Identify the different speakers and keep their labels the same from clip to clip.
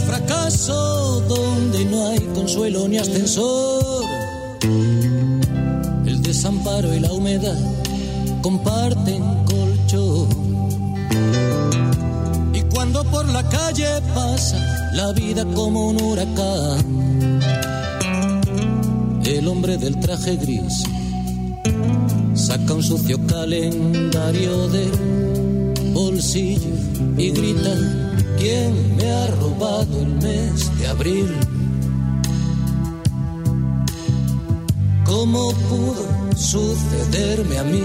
Speaker 1: Fracaso, donde no hay consuelo ni ascensor, el desamparo y la humedad comparten colchón. Y cuando por la calle pasa la vida como un huracán, el hombre del traje gris saca un sucio calendario del bolsillo y grita, ¿quién me ha robado el mes de abril? ¿Cómo pudo sucederme a mí?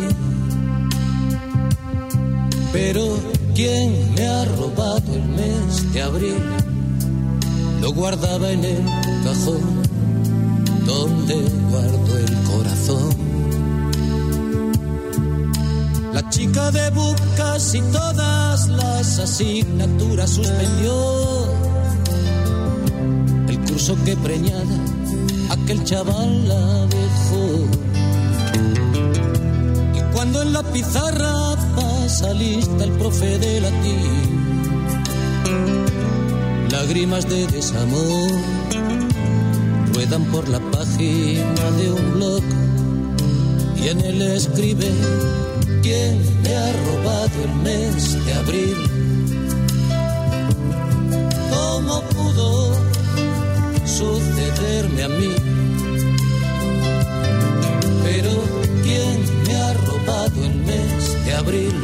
Speaker 1: Pero ¿quién me ha robado el mes de abril? Lo guardaba en el cajón donde guardo el corazón. Chica de Buc casi todas las asignaturas suspendió. El curso que preñada aquel chaval la dejó. Y cuando en la pizarra pasa lista el profe de latín, lágrimas de desamor ruedan por la página de un blog y en él escribe quién me ha robado el mes de abril. ¿Cómo pudo sucederme a mí? Pero ¿quién me ha robado el mes de abril?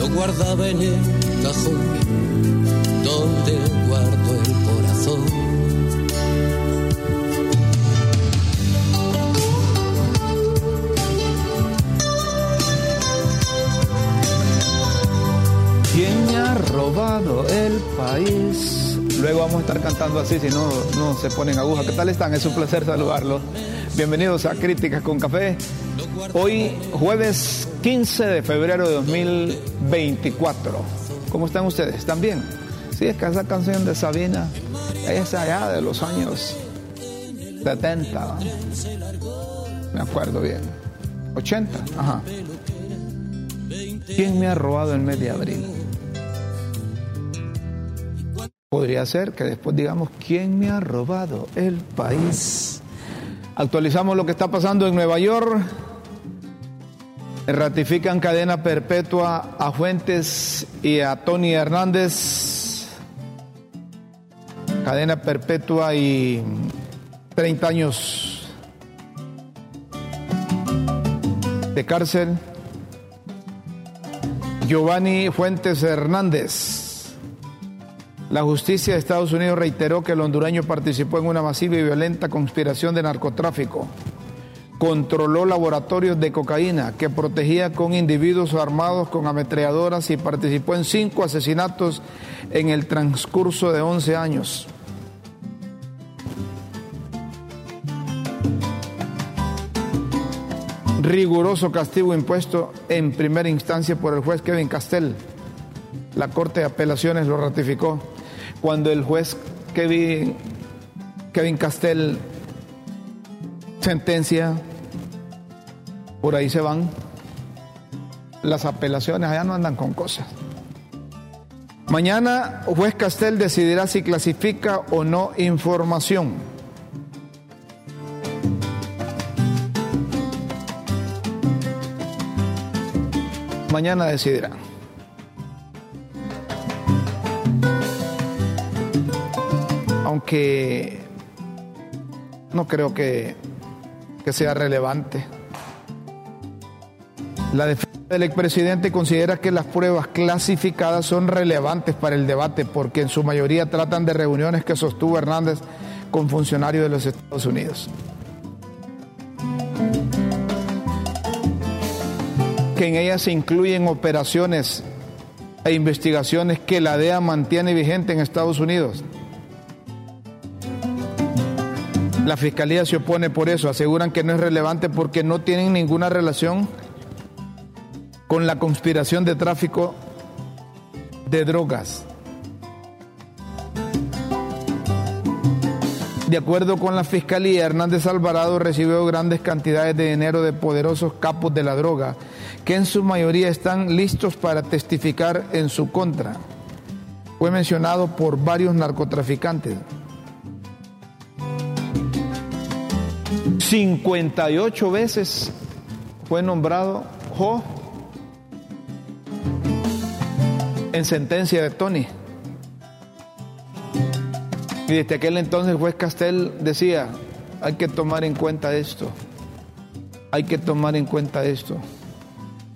Speaker 1: Lo guardaba en el cajón donde guardo el corazón.
Speaker 2: El país? Luego vamos a estar cantando así, si no, no se ponen aguja. ¿Qué tal están? Es un placer saludarlos. Bienvenidos a Críticas con Café. Hoy, jueves 15 de febrero de 2024. ¿Cómo están ustedes? ¿Están bien? Sí, es que esa canción de Sabina es allá de los años 70. Me acuerdo bien. 80, ajá. ¿Quién me ha robado el mes de abril? Podría ser que después digamos, ¿quién me ha robado el país? Actualizamos lo que está pasando en Nueva York. Ratifican cadena perpetua a Fuentes y a Tony Hernández. Cadena perpetua y 30 años de cárcel. Giovanni Fuentes Hernández. La justicia de Estados Unidos reiteró que el hondureño participó en una masiva y violenta conspiración de narcotráfico. Controló laboratorios de cocaína que protegía con individuos armados con ametralladoras y participó en cinco asesinatos en el transcurso de 11 años. Riguroso castigo impuesto en primera instancia por el juez Kevin Castell. La Corte de Apelaciones lo ratificó cuando el juez Kevin, Kevin Castell sentencia, por ahí se van. Las apelaciones allá no andan con cosas. Mañana, juez Castell decidirá si clasifica o no información. Mañana decidirá. Aunque no creo que, que sea relevante. La defensa del expresidente considera que las pruebas clasificadas son relevantes para el debate porque en su mayoría tratan de reuniones que sostuvo Hernández con funcionarios de los Estados Unidos. Que en ella se incluyen operaciones e investigaciones que la DEA mantiene vigente en Estados Unidos. La fiscalía se opone por eso, aseguran que no es relevante porque no tienen ninguna relación con la conspiración de tráfico de drogas. De acuerdo con la Fiscalía, Hernández Alvarado recibió grandes cantidades de dinero de poderosos capos de la droga, que en su mayoría están listos para testificar en su contra. Fue mencionado por varios narcotraficantes. 58 veces fue nombrado Jo en sentencia de Tony. Y desde aquel entonces el juez Castel decía, hay que tomar en cuenta esto, hay que tomar en cuenta esto.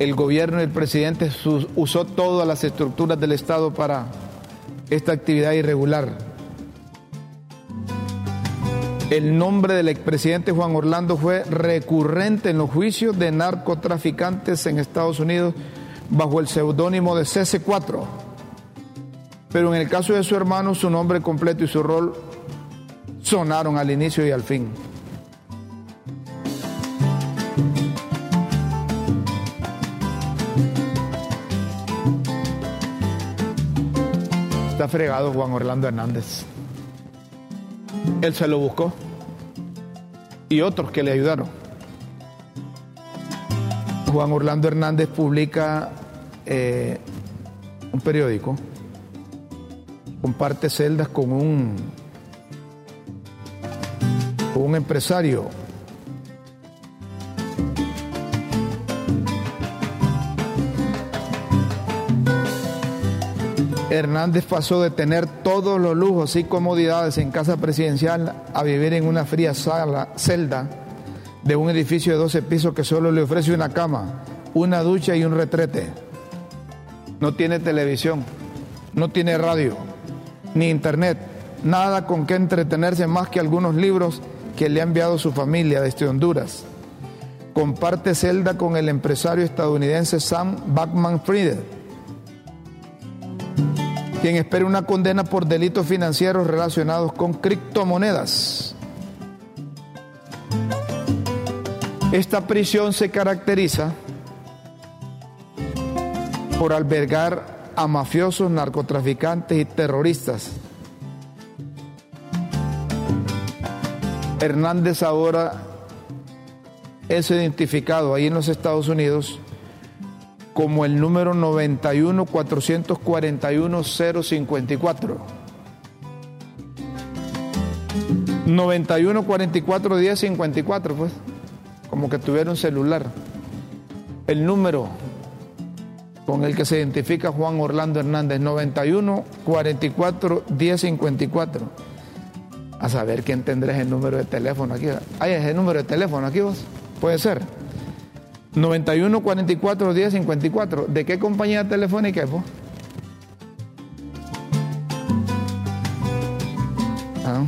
Speaker 2: El gobierno y el presidente usó todas las estructuras del Estado para esta actividad irregular. El nombre del expresidente Juan Orlando fue recurrente en los juicios de narcotraficantes en Estados Unidos bajo el seudónimo de CC4 pero en el caso de su hermano, su nombre completo y su rol sonaron al inicio y al fin. Está fregado Juan Orlando Hernández. Él se lo buscó. Y otros que le ayudaron. Juan Orlando Hernández publica eh, un periódico comparte celdas con un, con un empresario. Hernández pasó de tener todos los lujos y comodidades en casa presidencial a vivir en una fría celda de un edificio de 12 pisos que solo le ofrece una cama, una ducha y un retrete. No tiene televisión, no tiene radio, ni internet, nada con que entretenerse más que algunos libros que le ha enviado su familia desde Honduras. Comparte celda con el empresario estadounidense Sam Backman Fried, quien espera una condena por delitos financieros relacionados con criptomonedas. Esta prisión se caracteriza por albergar a mafiosos, narcotraficantes y terroristas. Hernández ahora es identificado ahí en los Estados Unidos como el número 91 441 054. 91 44 10 54, pues, como que tuviera un celular. El número con el que se identifica Juan Orlando Hernández, 91 44 10 54. A saber quién tendrá el número de teléfono aquí. ¿Hay ese número de teléfono aquí vos? Puede ser. 91 44 10 54. ¿De qué compañía telefónica es vos? Ah.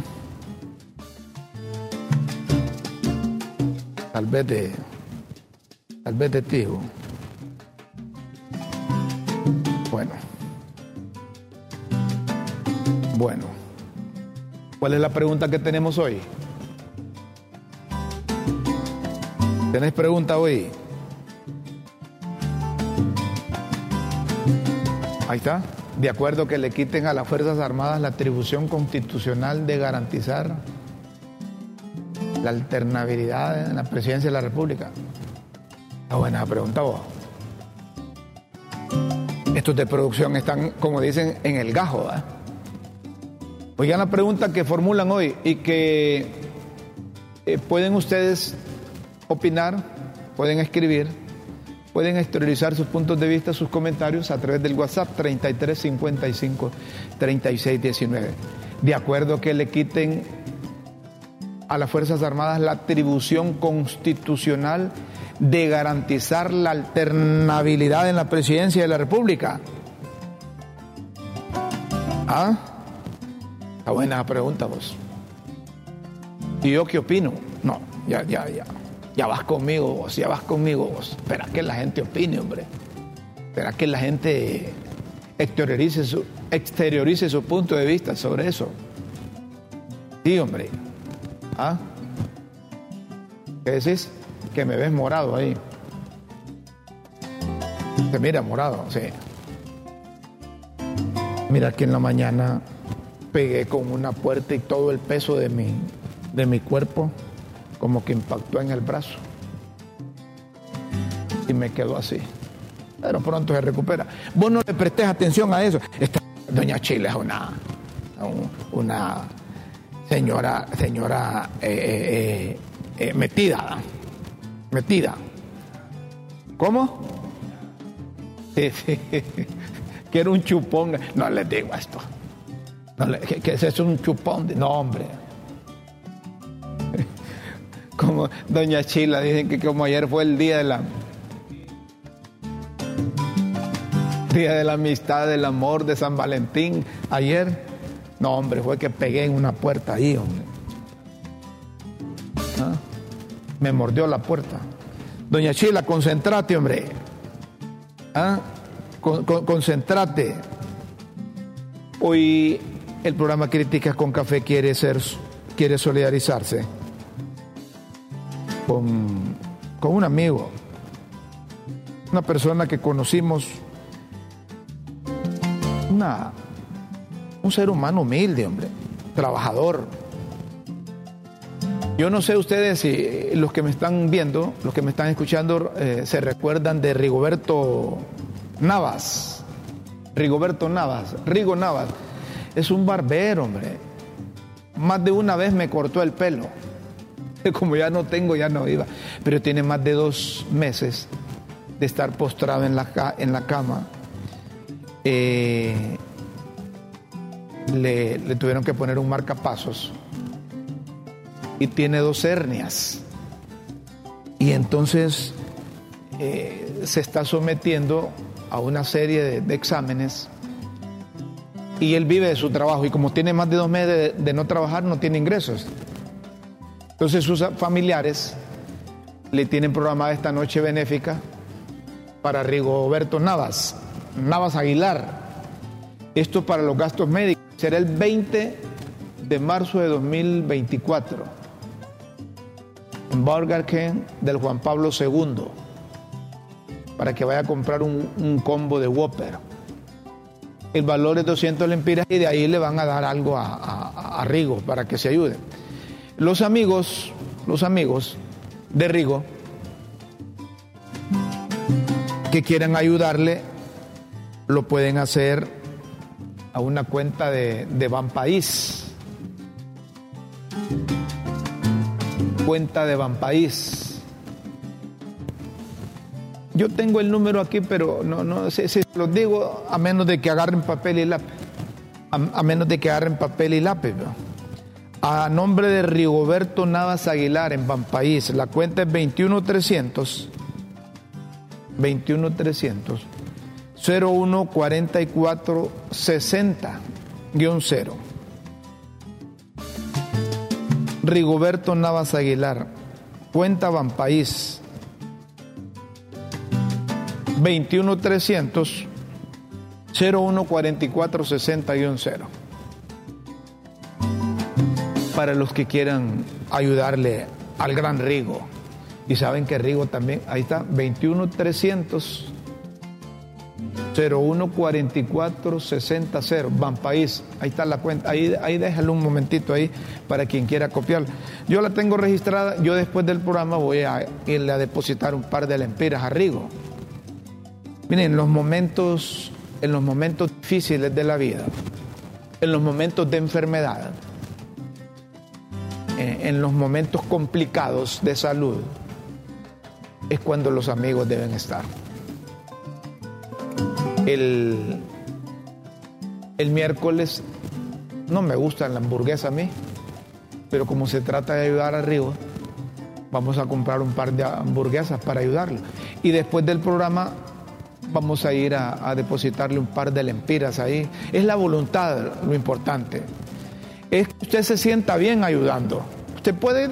Speaker 2: Tal vez de. Tal vez de Tigo. Bueno. Bueno. ¿Cuál es la pregunta que tenemos hoy? ¿Tenéis pregunta hoy? Ahí está. De acuerdo que le quiten a las Fuerzas Armadas la atribución constitucional de garantizar la alternabilidad en la presidencia de la República. Está buena pregunta vos estos de producción están, como dicen, en el gajo. Oigan la pregunta que formulan hoy y que eh, pueden ustedes opinar, pueden escribir, pueden exteriorizar sus puntos de vista, sus comentarios a través del WhatsApp 3355 3619. De acuerdo que le quiten a las Fuerzas Armadas la atribución constitucional de garantizar la alternabilidad en la presidencia de la República? ¿Ah? Está buena pregunta vos. ¿Y yo qué opino? No, ya, ya, ya. Ya vas conmigo vos, ya vas conmigo vos. Espera que la gente opine, hombre. Espera que la gente exteriorice su, exteriorice su punto de vista sobre eso. Sí, hombre. ¿Ah? ¿Qué decís? Que me ves morado ahí. Se mira morado, sí. Mira que en la mañana pegué con una puerta y todo el peso de mi, de mi cuerpo como que impactó en el brazo. Y me quedó así. Pero pronto se recupera. Vos no le prestes atención a eso. Esta doña Chile es una, una señora, señora eh, eh, eh, metida. Metida. ¿Cómo? Sí, sí. Quiero un chupón. No les digo esto. No que, que es un chupón. No, hombre como doña Chila, dicen que como ayer fue el día de la día de la amistad, del amor, de San Valentín, ayer, no hombre, fue que pegué en una puerta ahí, hombre. ¿Ah? Me mordió la puerta. Doña Chila, concentrate, hombre. ¿Ah? concentrate. Hoy el programa Críticas con Café quiere ser, quiere solidarizarse con, un amigo, una persona que conocimos, una, un ser humano humilde, hombre, trabajador. Yo no sé ustedes si los que me están viendo, los que me están escuchando, eh, se recuerdan de Rigoberto Navas. Rigoberto Navas, Rigo Navas. Es un barbero, hombre. Más de una vez me cortó el pelo. como ya no tengo, ya no iba. Pero tiene más de dos meses de estar postrado en la, en la cama. Eh, le, tuvieron que poner un marcapasos y tiene dos hernias. Y entonces eh, se está sometiendo a una serie de, exámenes y él vive de su trabajo y como tiene más de dos meses de no trabajar no tiene ingresos. Entonces sus familiares le tienen programada esta noche benéfica para Rigoberto Navas, Navas Aguilar. Esto para los gastos médicos. Será el 20 de marzo de 2024 en Burger King del Juan Pablo II para que vaya a comprar un, combo de Whopper. El valor es 200 lempiras y de ahí le van a dar algo a, a Rigo para que se ayude. Los amigos, los amigos de Rigo, que quieran ayudarle, lo pueden hacer a una cuenta de, de Banpaís. Cuenta de Banpaís. Yo tengo el número aquí, pero no, no sé si los digo a menos de que agarren papel y lápiz. A, menos de que agarren papel y lápiz. A nombre de Rigoberto Navas Aguilar en País, la cuenta es 21300 21300 60 0 Rigoberto Navas Aguilar, cuenta País 21300 60 para los que quieran ayudarle al gran Rigo. Y saben que Rigo también, ahí está, 21 300 0144 60 Van País, ahí está la cuenta, ahí, ahí déjalo un momentito ahí para quien quiera copiar. Yo la tengo registrada, yo después del programa voy a irle a depositar un par de lempiras a Rigo. Miren, en los momentos, en los momentos difíciles de la vida, en los momentos de enfermedad, en los momentos complicados de salud es cuando los amigos deben estar. El, el miércoles no me gusta la hamburguesa a mí, pero como se trata de ayudar a Río, vamos a comprar un par de hamburguesas para ayudarlo. Y después del programa vamos a ir a, a depositarle un par de lempiras ahí. Es la voluntad lo importante es que usted se sienta bien ayudando. Usted puede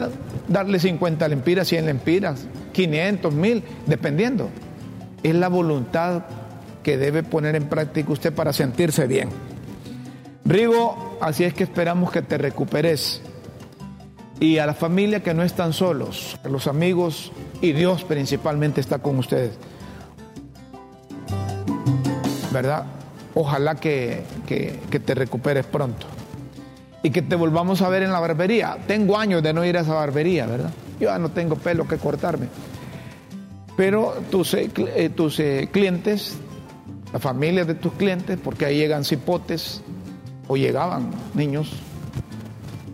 Speaker 2: darle 50 lempiras, 100 lempiras, 500, 1000, dependiendo. Es la voluntad que debe poner en práctica usted para sentirse bien. Rigo, así es que esperamos que te recuperes. Y a la familia que no están solos, a los amigos y Dios principalmente está con ustedes. ¿Verdad? Ojalá que, que, que te recuperes pronto y que te volvamos a ver en la barbería. Tengo años de no ir a esa barbería, ¿verdad? Yo ya no tengo pelo que cortarme. Pero tus, eh, eh, tus eh, clientes, la familia de tus clientes, porque ahí llegan cipotes o llegaban niños.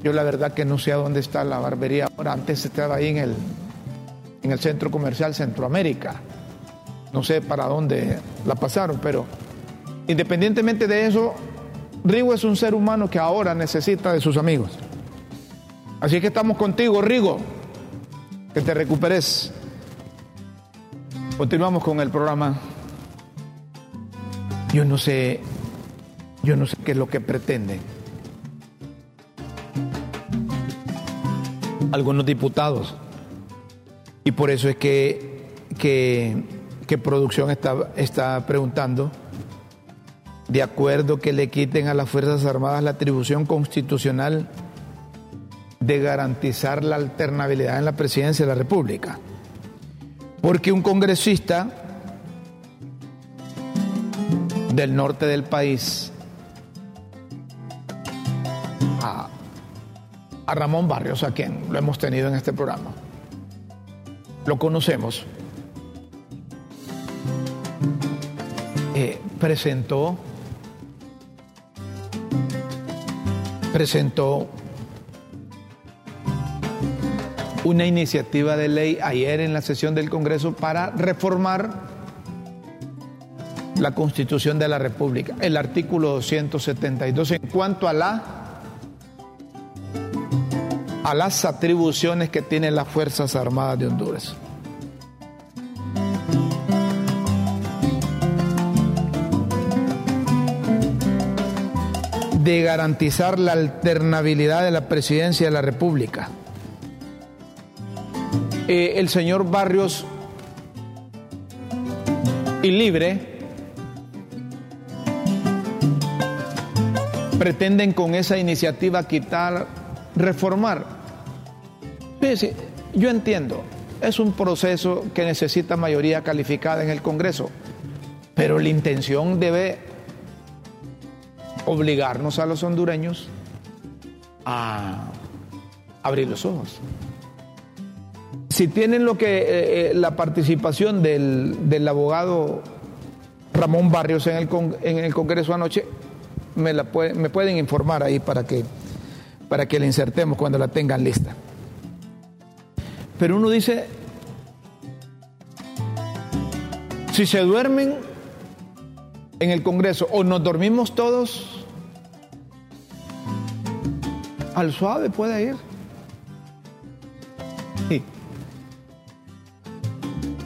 Speaker 2: Yo la verdad que no sé a dónde está la barbería ahora. Antes estaba ahí en el, en el centro comercial Centroamérica. No sé para dónde la pasaron, pero independientemente de eso, Rigo es un ser humano que ahora necesita de sus amigos. Así que estamos contigo, Rigo. Que te recuperes. Continuamos con el programa. Yo no sé, yo no sé qué es lo que pretende. Algunos diputados. Y por eso es que, que, que producción está, está preguntando de acuerdo que le quiten a las Fuerzas Armadas la atribución constitucional de garantizar la alternabilidad en la presidencia de la República. Porque un congresista del norte del país, a, Ramón Barrios, a quien lo hemos tenido en este programa, lo conocemos, eh, presentó presentó una iniciativa de ley ayer en la sesión del Congreso para reformar la Constitución de la República, el artículo 272 en cuanto a a las atribuciones que tienen las Fuerzas Armadas de Honduras. De garantizar la alternabilidad de la presidencia de la República. Eh, el señor Barrios y Libre pretenden con esa iniciativa quitar, reformar. Yo entiendo, es un proceso que necesita mayoría calificada en el Congreso, pero la intención debe obligarnos a los hondureños a abrir los ojos. Si tienen lo que eh, eh, la participación del, abogado Ramón Barrios en el, en el Congreso anoche, me, la me pueden informar ahí para que, para que la insertemos cuando la tengan lista. Pero uno dice, si se duermen en el Congreso o nos dormimos todos, al suave puede ir. Sí.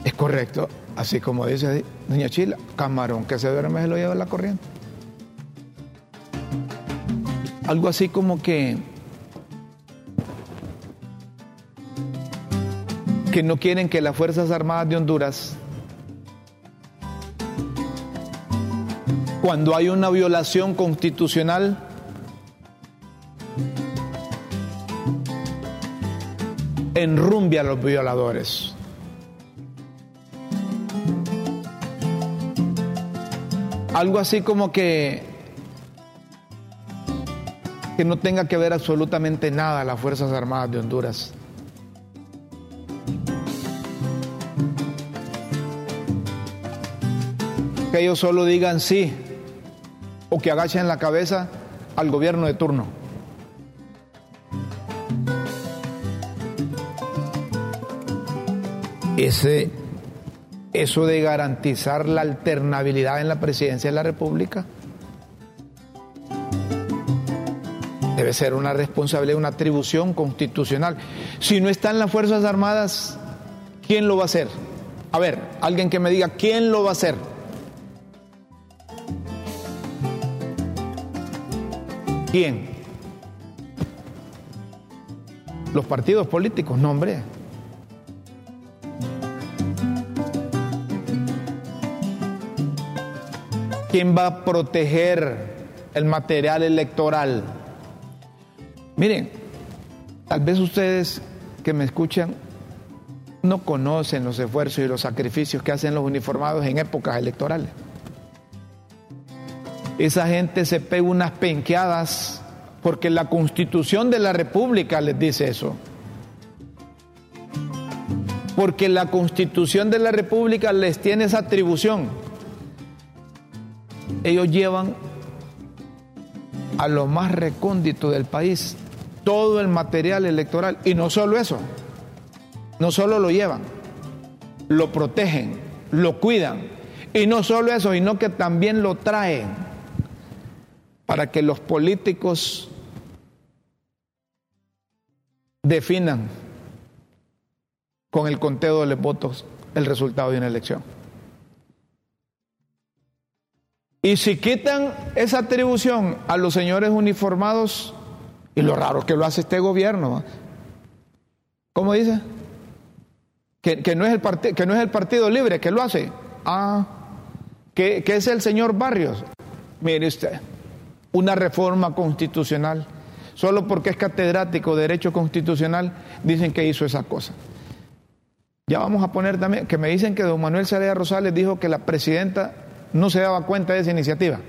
Speaker 2: Es correcto, así como dice doña Chila, camarón que se duerme se lo lleva la corriente. Algo así como que que no quieren que las Fuerzas Armadas de Honduras cuando hay una violación constitucional enrumbia a los violadores. Algo así como que que no tenga que ver absolutamente nada las Fuerzas Armadas de Honduras. Que ellos solo digan sí o que agachen la cabeza al gobierno de turno. Ese, eso de garantizar la alternabilidad en la presidencia de la República debe ser una responsabilidad, una atribución constitucional. Si no están las Fuerzas Armadas, ¿quién lo va a hacer? A ver, alguien que me diga, ¿quién lo va a hacer? ¿Quién? los partidos políticos, no hombre. ¿Quién va a proteger el material electoral? Miren, tal vez ustedes que me escuchan no conocen los esfuerzos y los sacrificios que hacen los uniformados en épocas electorales. Esa gente se pega unas penqueadas porque la constitución de la República les dice eso. Porque la constitución de la República les tiene esa atribución ellos llevan a lo más recóndito del país todo el material electoral. Y no solo eso, no solo lo llevan, lo protegen, lo cuidan. Y no solo eso, sino que también lo traen para que los políticos definan con el conteo de los votos el resultado de una elección. Y si quitan esa atribución a los señores uniformados, y lo raro que lo hace este gobierno, ¿cómo dice? Que, no, es el que no es el Partido Libre que lo hace. Ah, que, que es el señor Barrios. Mire usted, una reforma constitucional. Solo porque es catedrático de Derecho Constitucional, dicen que hizo esa cosa. Ya vamos a poner también, que me dicen que don Manuel Salea Rosales dijo que la presidenta no se daba cuenta de esa iniciativa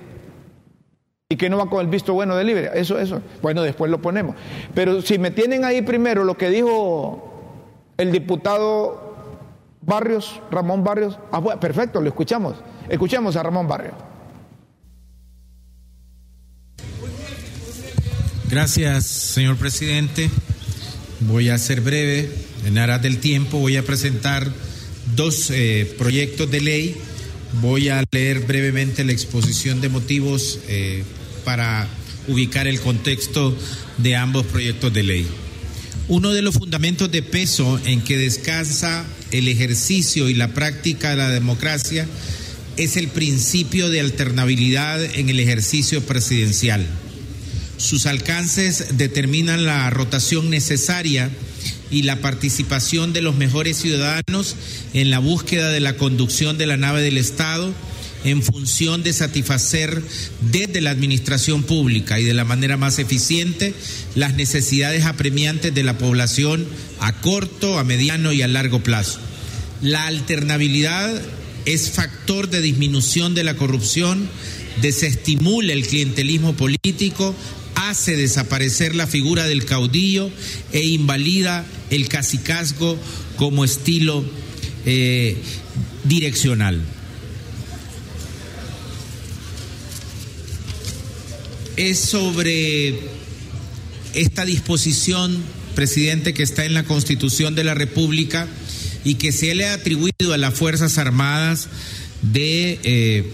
Speaker 2: y que no va con el visto bueno de libre. Eso, eso. Bueno, después lo ponemos. Pero si me tienen ahí primero lo que dijo el diputado Barrios, Ramón Barrios, ah, perfecto, lo escuchamos. Escuchamos a Ramón Barrios.
Speaker 3: Gracias, señor presidente. Voy a ser breve. En aras del tiempo voy a presentar dos eh, proyectos de ley Voy a leer brevemente la exposición de motivos eh, para ubicar el contexto de ambos proyectos de ley. Uno de los fundamentos de peso en que descansa el ejercicio y la práctica de la democracia es el principio de alternabilidad en el ejercicio presidencial. Sus alcances determinan la rotación necesaria y la participación de los mejores ciudadanos en la búsqueda de la conducción de la nave del Estado en función de satisfacer desde la administración pública y de la manera más eficiente las necesidades apremiantes de la población a corto, a mediano y a largo plazo. La alternabilidad es factor de disminución de la corrupción, desestimula el clientelismo político, hace desaparecer la figura del caudillo e invalida el cacicazgo como estilo eh, direccional. Es sobre esta disposición, presidente, que está en la Constitución de la República y que se le ha atribuido a las Fuerzas Armadas de eh,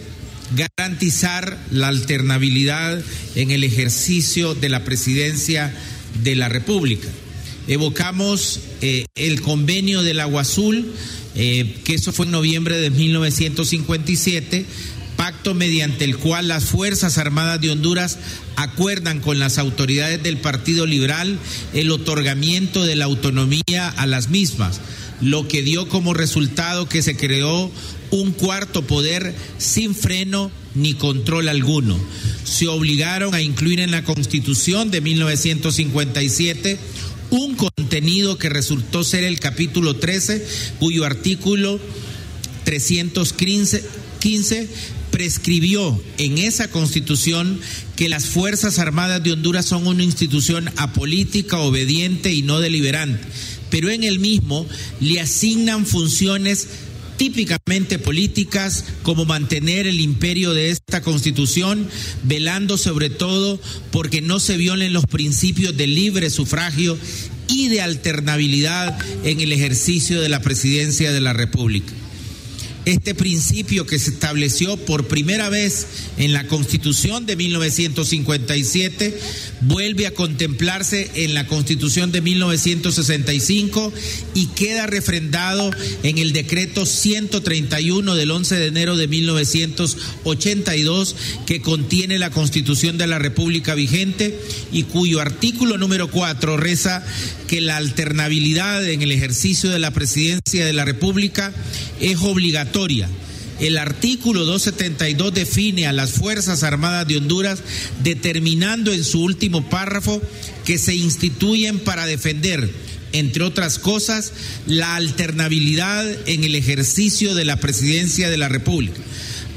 Speaker 3: garantizar la alternabilidad en el ejercicio de la presidencia de la República. Evocamos eh, el convenio del Agua Azul, eh, que eso fue en noviembre de 1957, pacto mediante el cual las Fuerzas Armadas de Honduras acuerdan con las autoridades del Partido Liberal el otorgamiento de la autonomía a las mismas, lo que dio como resultado que se creó un cuarto poder sin freno ni control alguno. Se obligaron a incluir en la Constitución de 1957 un contenido que resultó ser el capítulo 13, cuyo artículo 315 prescribió en esa constitución que las Fuerzas Armadas de Honduras son una institución apolítica, obediente y no deliberante, pero en el mismo le asignan funciones típicamente políticas como mantener el imperio de esta constitución, velando sobre todo porque no se violen los principios de libre sufragio y de alternabilidad en el ejercicio de la presidencia de la República. Este principio que se estableció por primera vez en la Constitución de 1957 vuelve a contemplarse en la Constitución de 1965 y queda refrendado en el decreto 131 del 11 de enero de 1982 que contiene la Constitución de la República vigente y cuyo artículo número 4 reza que la alternabilidad en el ejercicio de la presidencia de la República es obligatoria. El artículo 272 define a las Fuerzas Armadas de Honduras determinando en su último párrafo que se instituyen para defender, entre otras cosas, la alternabilidad en el ejercicio de la presidencia de la República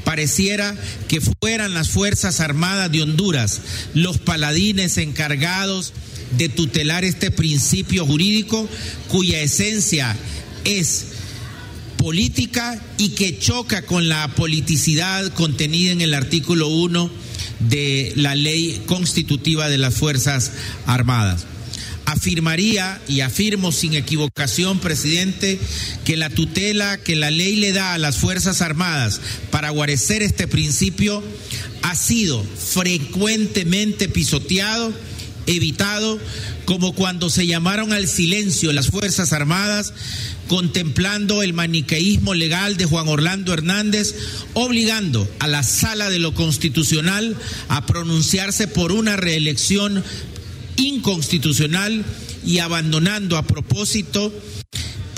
Speaker 3: pareciera que fueran las Fuerzas Armadas de Honduras los paladines encargados de tutelar este principio jurídico cuya esencia es política y que choca con la politicidad contenida en el artículo 1 de la ley constitutiva de las Fuerzas Armadas. Afirmaría y afirmo sin equivocación, presidente, que la tutela que la ley le da a las Fuerzas Armadas para guarecer este principio ha sido frecuentemente pisoteado evitado, como cuando se llamaron al silencio las Fuerzas Armadas, contemplando el maniqueísmo legal de Juan Orlando Hernández, obligando a la Sala de lo Constitucional a pronunciarse por una reelección inconstitucional y abandonando a propósito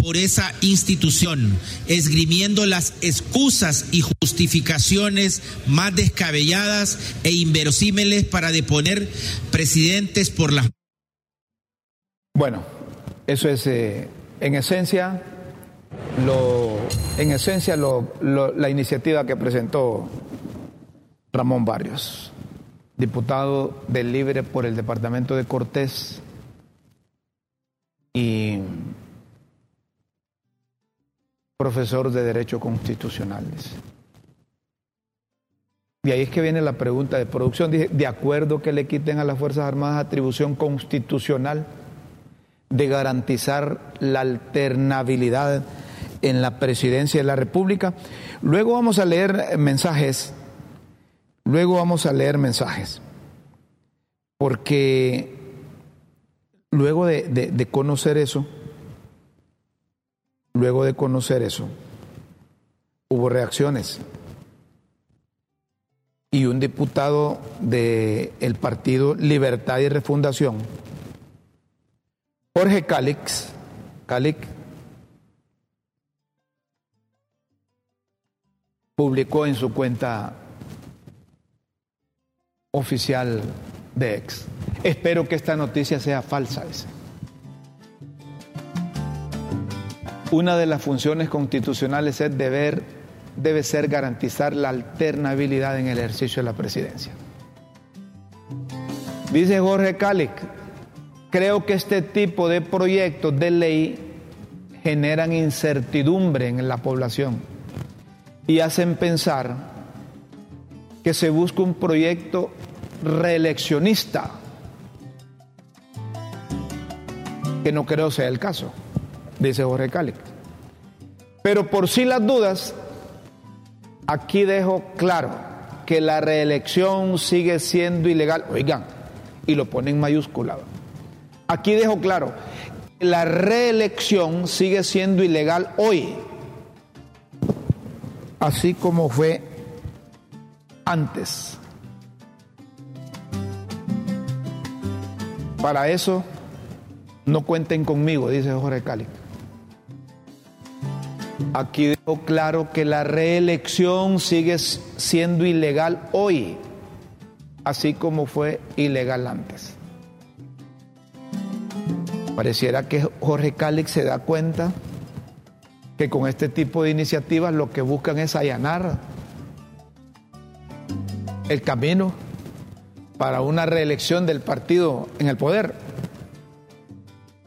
Speaker 3: por esa institución, esgrimiendo las excusas y justificaciones más descabelladas e inverosímiles para deponer presidentes por las...
Speaker 2: Bueno, eso es eh, en esencia lo, en esencia lo, la iniciativa que presentó Ramón Barrios, diputado del Libre por el departamento de Cortés y profesor de Derecho Constitucionales. Y ahí es que viene la pregunta de producción. Dije, de acuerdo que le quiten a las Fuerzas Armadas atribución constitucional de garantizar la alternabilidad en la presidencia de la República. Luego vamos a leer mensajes. Luego vamos a leer mensajes. Porque luego de, de conocer eso, Luego de conocer eso, hubo reacciones. Y un diputado del partido Libertad y Refundación, Jorge Calix, Calix, publicó en su cuenta oficial de ex. Espero que esta noticia sea falsa. Ese. Una de las funciones constitucionales es deber, debe ser garantizar la alternabilidad en el ejercicio de la presidencia. Dice Jorge Calic, creo que este tipo de proyectos de ley generan incertidumbre en la población y hacen pensar que se busca un proyecto reeleccionista, que no creo sea el caso dice Jorge Cáliz. Pero por si las dudas, aquí dejo claro que la reelección sigue siendo ilegal. Oigan, y lo pone en mayúscula. Aquí dejo claro, la reelección sigue siendo ilegal hoy, así como fue antes. Para eso, no cuenten conmigo, dice Jorge Cáliz. Aquí dejo claro que la reelección sigue siendo ilegal hoy, así como fue ilegal antes. Pareciera que Jorge Cálix se da cuenta que con este tipo de iniciativas lo que buscan es allanar el camino para una reelección del partido en el poder.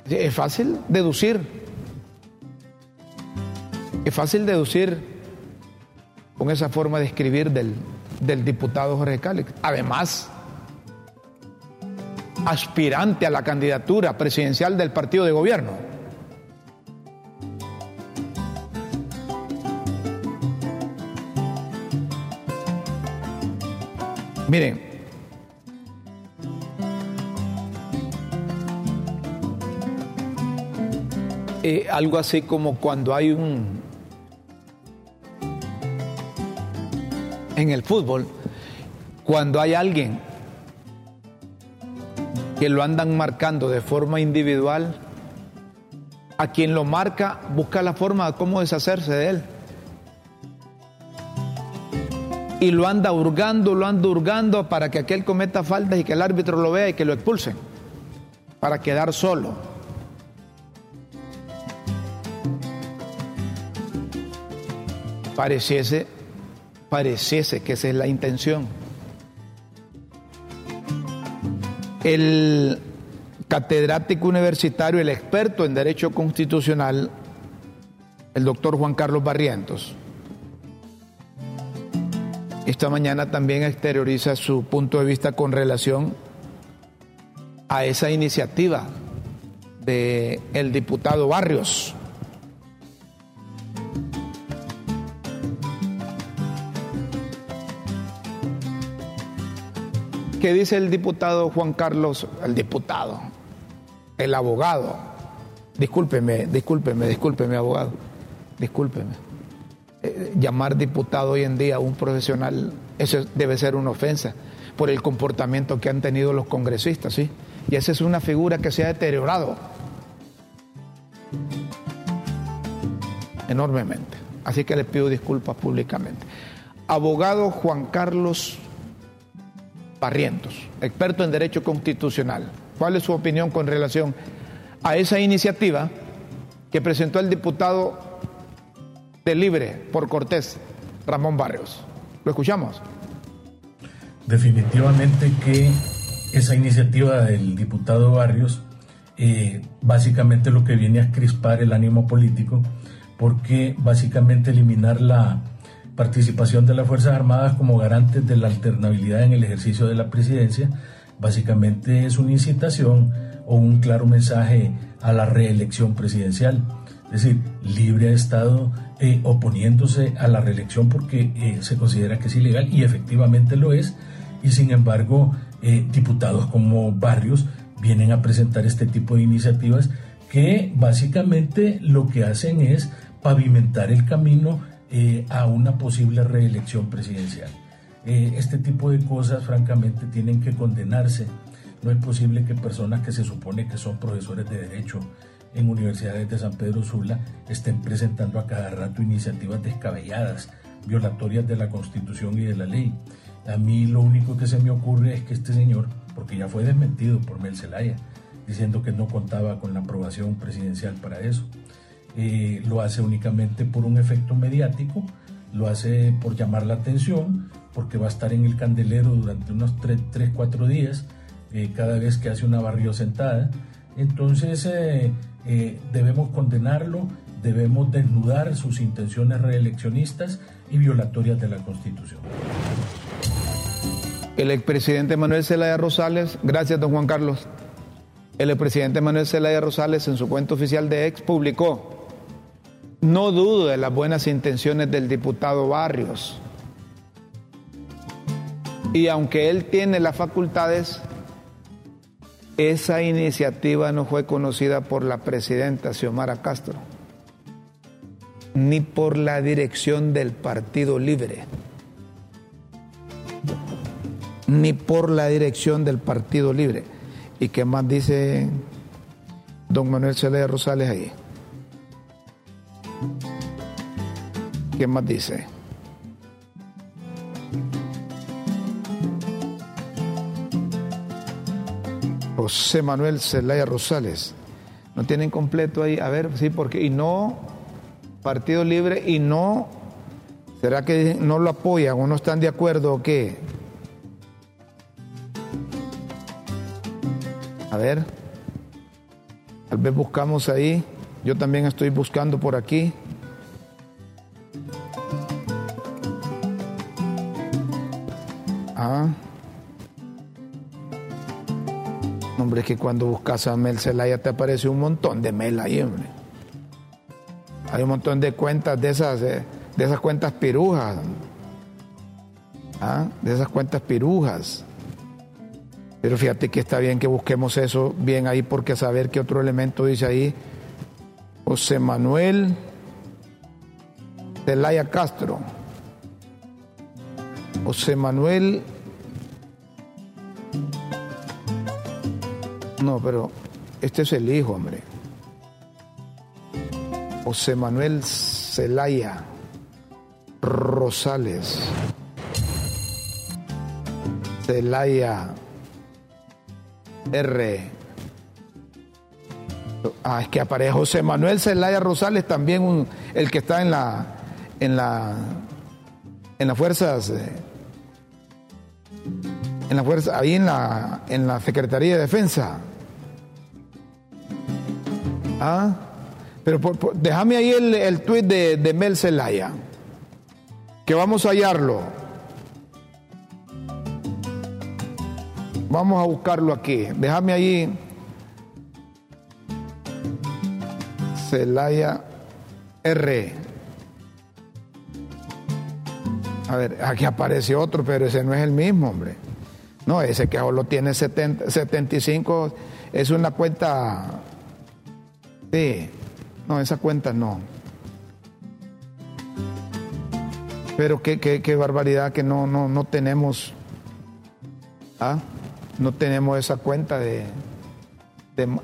Speaker 2: Es fácil deducir es fácil deducir con esa forma de escribir del, del diputado Jorge Cálex. Además, aspirante a la candidatura presidencial del partido de gobierno. Miren, eh, algo así como cuando hay un, En el fútbol, cuando hay alguien que lo andan marcando de forma individual, a quien lo marca busca la forma de cómo deshacerse de él. Y lo anda hurgando, lo anda hurgando para que aquel cometa faltas y que el árbitro lo vea y que lo expulsen, para quedar solo. Pareciese, pareciese que esa es la intención. El catedrático universitario, el experto en Derecho Constitucional, el doctor Juan Carlos Barrientos. Esta mañana también exterioriza su punto de vista con relación a esa iniciativa del el diputado Barrios. ¿Qué dice el diputado Juan Carlos, el diputado, el abogado. Discúlpeme, discúlpeme, discúlpeme, abogado. Discúlpeme. Eh, llamar diputado hoy en día a un profesional, eso debe ser una ofensa por el comportamiento que han tenido los congresistas, ¿sí? Y esa es una figura que se ha deteriorado enormemente. Así que le pido disculpas públicamente. Abogado Juan Carlos Barrientos, experto en Derecho Constitucional. ¿Cuál es su opinión con relación a esa iniciativa que presentó el diputado de Libre por Cortés, Ramón Barrios? ¿Lo escuchamos?
Speaker 4: Definitivamente que esa iniciativa del diputado Barrios eh, básicamente lo que viene a crispar el ánimo político porque básicamente eliminar la participación de las Fuerzas Armadas como garantes de la alternabilidad en el ejercicio de la presidencia básicamente es una incitación o un claro mensaje a la reelección presidencial. Es decir, Libre ha estado eh, oponiéndose a la reelección porque eh, se considera que es ilegal y efectivamente lo es. Y sin embargo, eh, diputados como Barrios vienen a presentar este tipo de iniciativas que básicamente lo que hacen es pavimentar el camino a una posible reelección presidencial. Eh, este tipo de cosas francamente tienen que condenarse. No es posible que personas que se supone que son profesores de derecho en universidades de San Pedro Sula estén presentando a cada rato iniciativas descabelladas, violatorias de la Constitución y de la ley. A mí lo único que se me ocurre es que este señor, porque ya fue desmentido por Mel Zelaya, diciendo que no contaba con la aprobación presidencial para eso, eh, lo hace únicamente por un efecto mediático, lo hace por llamar la atención, porque va a estar en el candelero durante unos 3, 4 días, eh, cada vez que hace una barrio sentada. Entonces eh, debemos condenarlo, debemos desnudar sus intenciones reeleccionistas y violatorias de la Constitución.
Speaker 2: El expresidente Manuel Zelaya Rosales, gracias don Juan Carlos. El expresidente Manuel Zelaya Rosales en su cuenta oficial de ex publicó, no dudo de las buenas intenciones del diputado Barrios y aunque él tiene las facultades, esa iniciativa no fue conocida por la presidenta Xiomara Castro, ni por la dirección del Partido Libre, ni por la dirección del Partido Libre. ¿Y qué más dice don Manuel Celaya Rosales ahí? ¿Qué más dice? José Manuel Zelaya Rosales. ¿No tienen completo ahí? A ver, sí, porque. Y no, Partido Libre, y no. ¿Será que no lo apoyan o no están de acuerdo o qué? A ver. Tal vez buscamos ahí. Yo también estoy buscando por aquí. Ah. Hombre, es que cuando buscas a Mel Zelaya te aparece un montón de Mel ahí, hombre. Hay un montón de cuentas de esas, de, esas cuentas pirujas. ¿ah? de esas cuentas pirujas. Pero fíjate que está bien que busquemos eso bien ahí porque saber qué otro elemento dice ahí. José Manuel Zelaya Castro. José Manuel. No, pero este es el hijo, hombre. José Manuel Zelaya Rosales. Zelaya R. Ah, es que aparece José Manuel Zelaya Rosales, también el que está en la en la en las fuerzas eh, en la fuerza ahí en la en la Secretaría de Defensa. Ah, pero déjame ahí el, el tuit de, de Mel Zelaya, que vamos a hallarlo. Vamos a buscarlo aquí. Déjame ahí. Celaya R. A ver, aquí aparece otro, pero ese no es el mismo, hombre. No, ese que solo tiene 70, 75 es una cuenta. Sí, no, esa cuenta no. Pero qué, barbaridad que no, no, no tenemos. ¿Ah? no tenemos esa cuenta de,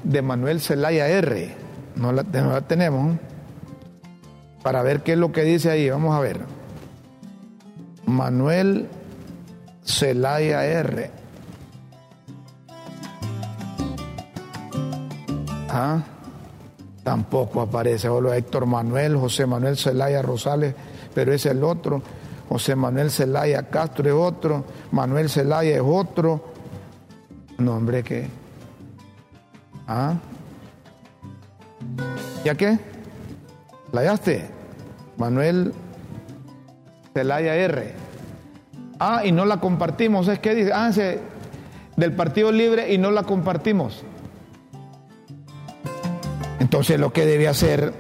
Speaker 2: de, Manuel Zelaya R. No la, tenemos. Para ver qué es lo que dice ahí. Vamos a ver. Manuel Zelaya R. Ah, tampoco aparece. Solo Héctor Manuel, José Manuel Zelaya Rosales, pero es el otro. José Manuel Zelaya Castro es otro. Manuel Zelaya es otro. Nombre que. ¿Ah? ¿Ya qué? ¿La hallaste? Manuel Celaya R. Ah, y no la compartimos. Es que dice, ah, del Partido Libre y no la compartimos. Entonces lo que debe hacer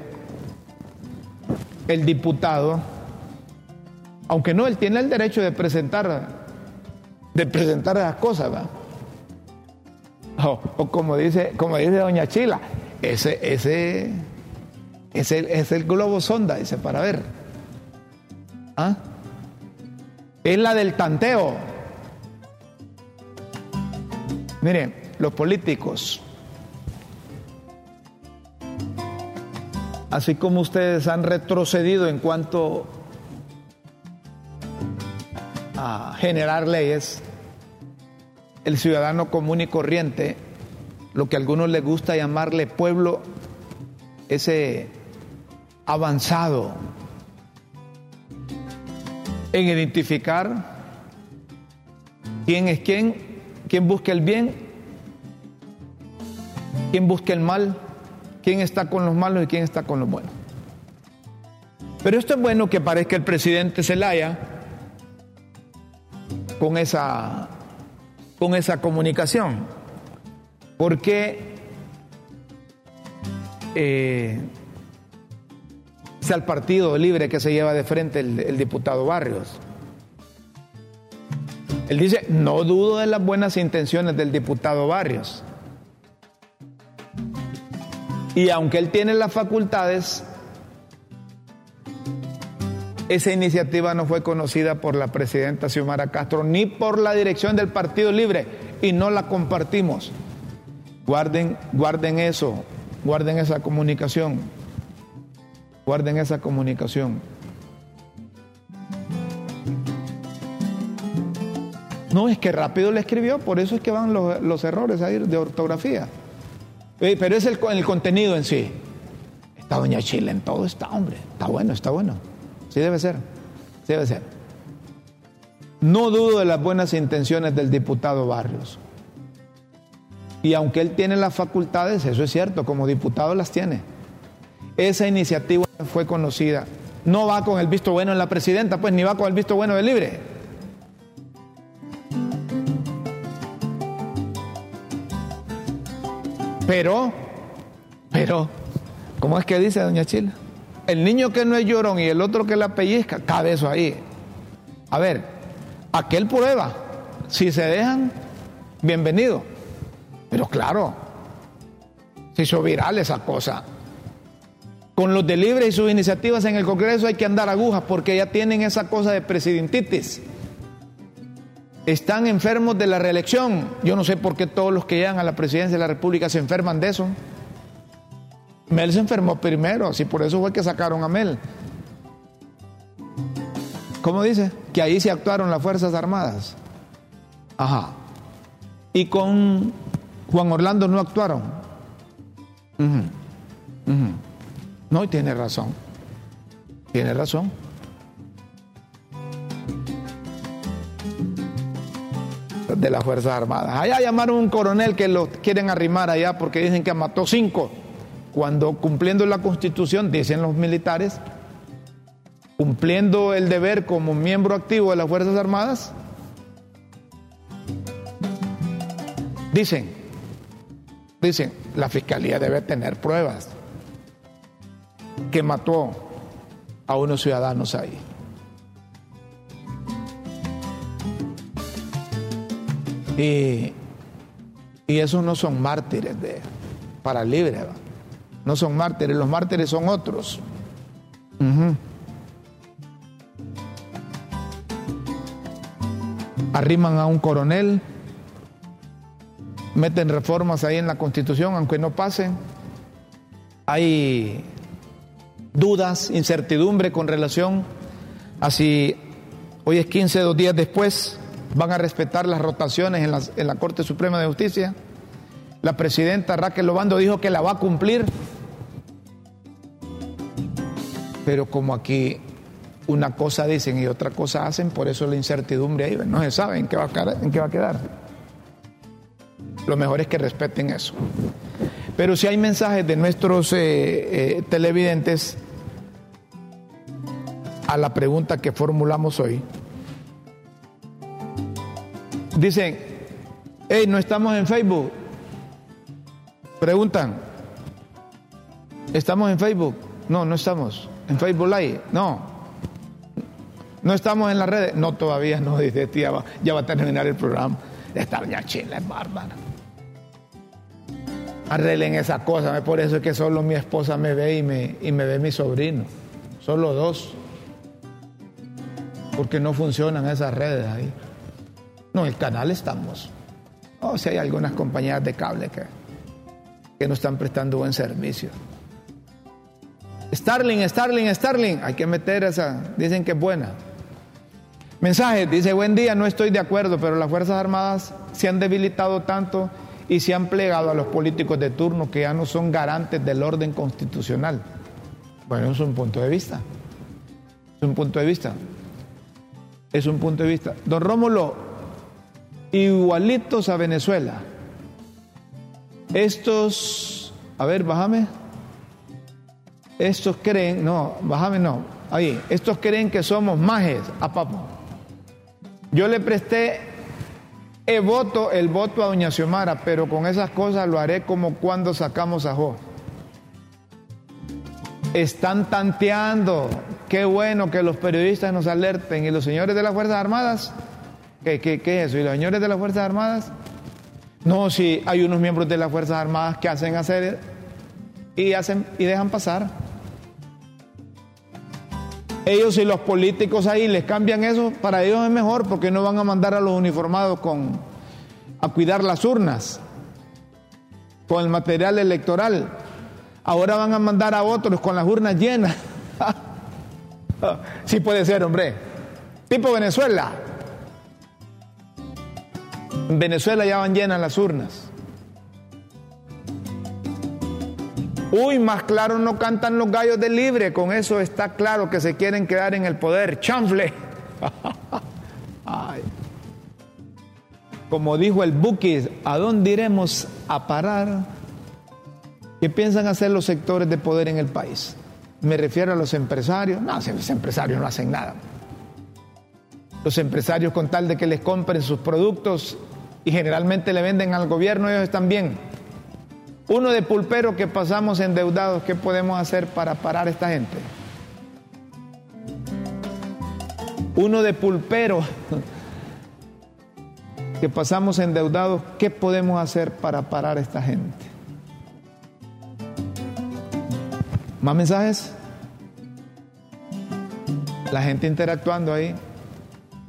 Speaker 2: el diputado, aunque no, él tiene el derecho de presentar, de presentar esas cosas, ¿va? O, como dice, como dice doña Chila, ese, ese, ese es el globo sonda, dice, para ver. ¿Ah? Es la del tanteo. Miren, los políticos, así como ustedes han retrocedido en cuanto a generar leyes, el ciudadano común y corriente, lo que a algunos les gusta llamarle pueblo, ese avanzado en identificar quién es quién, quién busca el bien, quién busca el mal, quién está con los malos y quién está con los buenos. Pero esto es bueno que parezca el presidente Zelaya con esa con esa comunicación. Porque eh, al Partido Libre que se lleva de frente el, el diputado Barrios. Él dice, no dudo de las buenas intenciones del diputado Barrios. Y aunque él tiene las facultades, esa iniciativa no fue conocida por la presidenta Xiomara Castro ni por la dirección del Partido Libre y no la compartimos. Guarden, guarden eso, guarden esa comunicación, guarden esa comunicación. No, es que rápido le escribió, por eso es que van los, errores ahí de ortografía. Eh, pero es el, el contenido en sí. Está Doña Chile en todo, está, hombre. Está bueno, está bueno. Sí debe ser, sí debe ser. No dudo de las buenas intenciones del diputado Barrios. Y aunque él tiene las facultades, eso es cierto, como diputado las tiene. Esa iniciativa fue conocida. No va con el visto bueno en la presidenta, pues ni va con el visto bueno del libre. Pero, pero, ¿cómo es que dice doña Chila? El niño que no es llorón y el otro que la pellizca, cabe eso ahí. A ver, aquel prueba. Si se dejan, bienvenido. Pero claro, se hizo viral esa cosa. Con los delibres y sus iniciativas en el Congreso hay que andar agujas porque ya tienen esa cosa de presidentitis. Están enfermos de la reelección. Yo no sé por qué todos los que llegan a la presidencia de la República se enferman de eso. Mel se enfermó primero, así por eso fue que sacaron a Mel. ¿Cómo dice? Que ahí se actuaron las Fuerzas Armadas. Ajá. Y con Juan Orlando no actuaron. No, y tiene razón. Tiene razón. De las Fuerzas Armadas. Allá llamaron un coronel que lo quieren arrimar allá porque dicen que mató cinco. Cuando cumpliendo la constitución, dicen los militares, cumpliendo el deber como miembro activo de las Fuerzas Armadas, dicen, dicen, la fiscalía debe tener pruebas que mató a unos ciudadanos ahí. Y, y esos no son mártires de, para libre, no son mártires, los mártires son otros. arriman a un coronel, meten reformas ahí en la constitución, aunque no pasen. Hay dudas, incertidumbre con relación a si hoy es 15, dos días después, van a respetar las rotaciones en la, en la Corte Suprema de Justicia. La presidenta Raquel Lobando dijo que la va a cumplir. Pero como aquí una cosa dicen y otra cosa hacen, por eso la incertidumbre ahí, no se sabe qué va a quedar. En qué va a quedar. Lo mejor es que respeten eso. Pero si hay mensajes de nuestros eh, eh, televidentes a la pregunta que formulamos hoy, dicen, hey, no estamos en Facebook. Preguntan, ¿estamos en Facebook? No, no estamos. ¿En Facebook Live? No. No estamos en las redes. No, todavía no, dice tía, ya va a terminar el programa. Esta ya chila es bárbara. Arreglen esa cosa, por eso es que solo mi esposa me ve y me, y me ve mi sobrino. Solo dos. Porque no funcionan esas redes ahí. No, el canal estamos. O si hay algunas compañías de cable que, que no están prestando buen servicio. Starling, Starling, Starling, hay que meter esa, dicen que es buena. Mensaje, dice, buen día, no estoy de acuerdo, pero las Fuerzas Armadas se han debilitado tanto y se han plegado a los políticos de turno que ya no son garantes del orden constitucional. Bueno, es un punto de vista. Es un punto de vista. Es un punto de vista. Don Rómulo, igualitos a Venezuela. Estos, a ver, bájame. Estos creen, no, bájame no, ahí, estos creen que somos majes a papo. Yo le presté el voto, el voto a doña Xiomara, pero con esas cosas lo haré como cuando sacamos a Jo. Están tanteando. Qué bueno que los periodistas nos alerten. ¿Y los señores de las Fuerzas Armadas? ¿Qué, es eso? ¿Y los señores de las Fuerzas Armadas? No, si hay unos miembros de las Fuerzas Armadas que hacen hacer y hacen y dejan pasar. Ellos y los políticos ahí les cambian eso, para ellos es mejor porque no van a mandar a los uniformados con, a cuidar las urnas, con el material electoral. Ahora van a mandar a otros con las urnas llenas. sí puede ser, hombre. Tipo Venezuela. En Venezuela ya van llenas las urnas. Uy, más claro no cantan los gallos de libre, con eso está claro que se quieren quedar en el poder. Chanfle. Como dijo el Bukis, ¿a dónde iremos a parar? ¿Qué piensan hacer los sectores de poder en el país? Me refiero a los empresarios. No, los empresarios no hacen nada. Los empresarios con tal de que les compren sus productos y generalmente le venden al gobierno, ellos están bien. Uno de pulpero que pasamos endeudados, ¿qué podemos hacer para parar a esta gente? Uno de pulpero que pasamos endeudados, ¿qué podemos hacer para parar a esta gente? ¿Más mensajes? La gente interactuando ahí.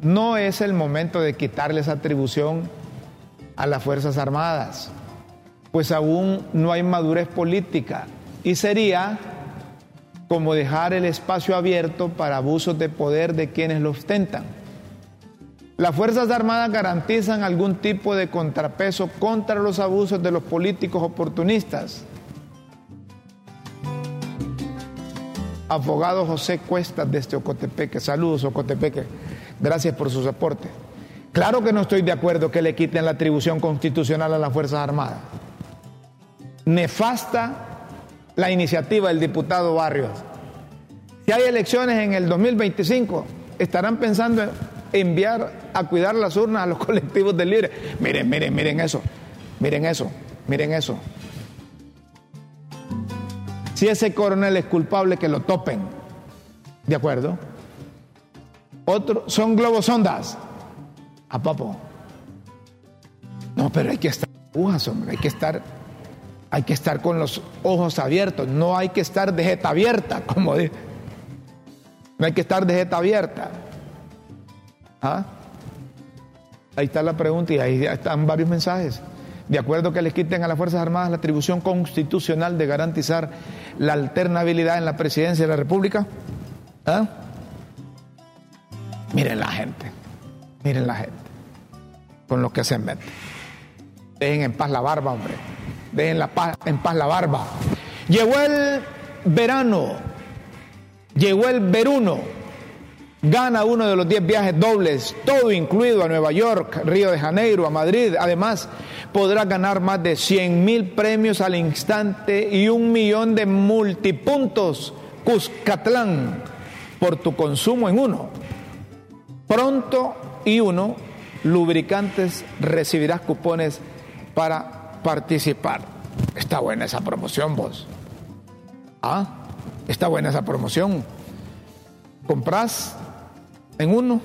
Speaker 2: No es el momento de quitarles atribución a las Fuerzas Armadas, pues aún no hay madurez política y sería como dejar el espacio abierto para abusos de poder de quienes lo ostentan. Las Fuerzas Armadas garantizan algún tipo de contrapeso contra los abusos de los políticos oportunistas. Abogado José Cuestas desde Ocotepeque. Saludos, Ocotepeque. Gracias por su soporte. Claro que no estoy de acuerdo que le quiten la atribución constitucional a las Fuerzas Armadas. Nefasta la iniciativa del diputado Barrios. Si hay elecciones en el 2025, estarán pensando en enviar a cuidar las urnas a los colectivos del libre. Miren, miren, miren eso. Miren eso. Miren eso. Si ese coronel es culpable, que lo topen. ¿De acuerdo? Otro, son globosondas. A papo. No, pero hay que estar hombre, hay que estar, hay que estar con los ojos abiertos, no hay que estar de jeta abierta, como dice. No hay que estar de jeta abierta. ¿Ah? Ahí está la pregunta y ahí están varios mensajes. De acuerdo que les quiten a las Fuerzas Armadas la atribución constitucional de garantizar la alternabilidad en la presidencia de la República. ¿Ah? Miren la gente, miren la gente, con lo que se mete. Dejen en paz la barba, hombre. Dejen la paz, en paz la barba. Llegó el verano, llegó el veruno gana uno de los 10 viajes dobles, todo incluido a Nueva York, Río de Janeiro, a Madrid. Además, podrá ganar más de 100 mil premios al instante y un millón de multipuntos Cuscatlán por tu consumo en uno. Pronto y uno, lubricantes, recibirás cupones para participar. Está buena esa promoción, vos. Ah, está buena esa promoción. Comprás en uno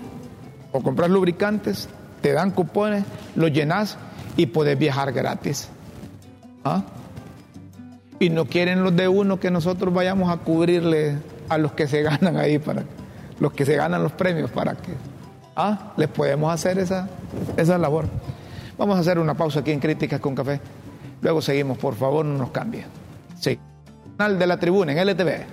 Speaker 2: o compras lubricantes, te dan cupones, los llenas y puedes viajar gratis. ¿Ah? Y no quieren los de uno que nosotros vayamos a cubrirle a los que se ganan ahí, para los que se ganan los premios, para que ¿ah? les podemos hacer esa, esa labor. Vamos a hacer una pausa aquí en Críticas con Café. Luego seguimos, por favor, no nos cambie. Sí. Canal de la tribuna en LTV.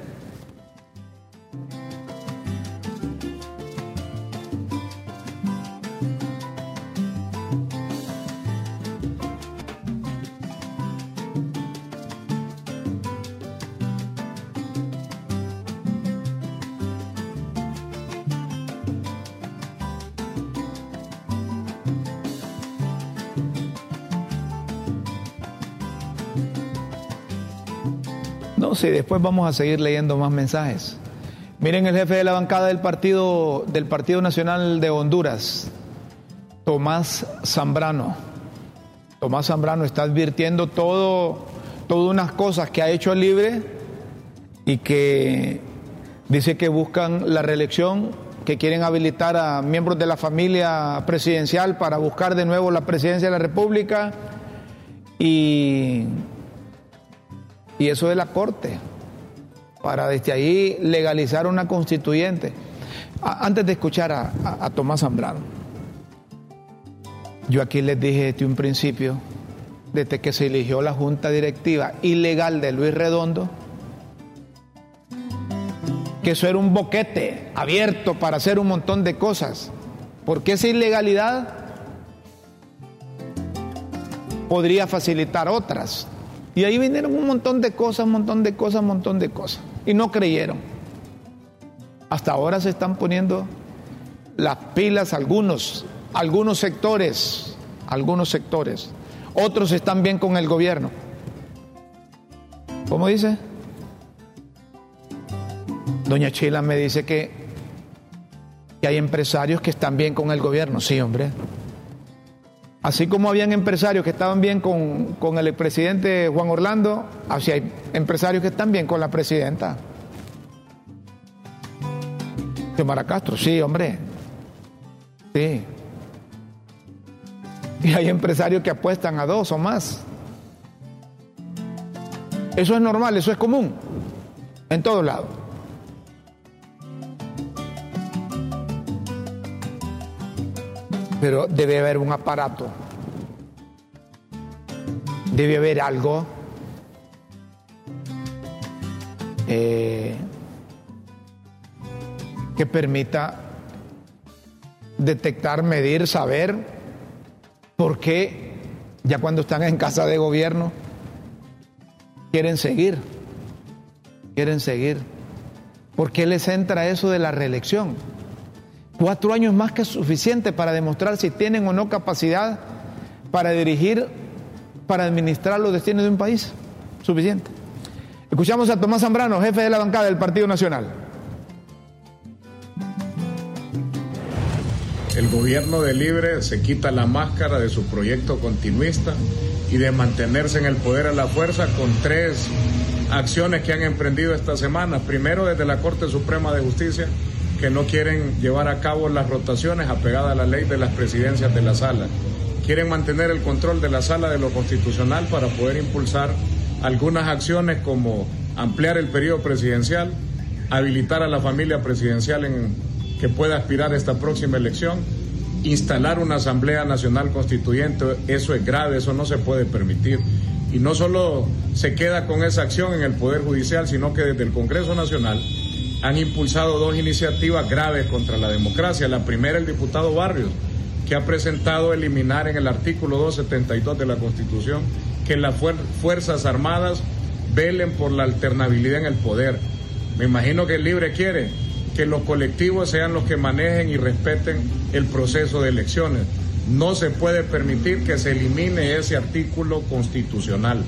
Speaker 2: Y después vamos a seguir leyendo más mensajes. Miren el jefe de la bancada del Partido, del partido Nacional de Honduras, Tomás Zambrano. Tomás Zambrano está advirtiendo todo, todas unas cosas que ha hecho libre y que dice que buscan la reelección, que quieren habilitar a miembros de la familia presidencial para buscar de nuevo la presidencia de la República y y eso de la Corte, para desde ahí legalizar una constituyente. Antes de escuchar a, Tomás Zambrano, yo aquí les dije desde un principio, desde que se eligió la junta directiva ilegal de Luis Redondo, que eso era un boquete abierto para hacer un montón de cosas, porque esa ilegalidad podría facilitar otras. Y ahí vinieron un montón de cosas, un montón de cosas, un montón de cosas. Y no creyeron. Hasta ahora se están poniendo las pilas algunos, algunos sectores, algunos sectores. Otros están bien con el gobierno. ¿Cómo dice? Doña Chila me dice que, que hay empresarios que están bien con el gobierno. Sí, hombre. Así como habían empresarios que estaban bien con, el presidente Juan Orlando, así hay empresarios que están bien con la presidenta. Xiomara Castro, sí, hombre. Sí. Y hay empresarios que apuestan a dos o más. Eso es normal, eso es común, en todos lados. Pero debe haber un aparato, debe haber algo eh, que permita detectar, medir, saber por qué ya cuando están en casa de gobierno quieren seguir, quieren seguir. ¿Por qué les entra eso de la reelección? Cuatro años más que suficiente para demostrar si tienen o no capacidad para dirigir, para administrar los destinos de un país. Suficiente. Escuchamos a Tomás Zambrano, jefe de la bancada del Partido Nacional.
Speaker 5: El gobierno de Libre se quita la máscara de su proyecto continuista y de mantenerse en el poder a la fuerza con tres acciones que han emprendido esta semana. Primero, desde la Corte Suprema de Justicia, que no quieren llevar a cabo las rotaciones apegadas a la ley de las presidencias de la sala. Quieren mantener el control de la sala de lo constitucional para poder impulsar algunas acciones como ampliar el periodo presidencial, habilitar a la familia presidencial en que pueda aspirar a esta próxima elección, instalar una Asamblea Nacional Constituyente, eso es grave, eso no se puede permitir. Y no solo se queda con esa acción en el Poder Judicial, sino que desde el Congreso Nacional han impulsado dos iniciativas graves contra la democracia. La primera, el diputado Barrios, que ha presentado eliminar en el artículo 272 de la Constitución que las Fuerzas Armadas velen por la alternabilidad en el poder. Me imagino que el libre quiere que los colectivos sean los que manejen y respeten el proceso de elecciones. No se puede permitir que se elimine ese artículo constitucional.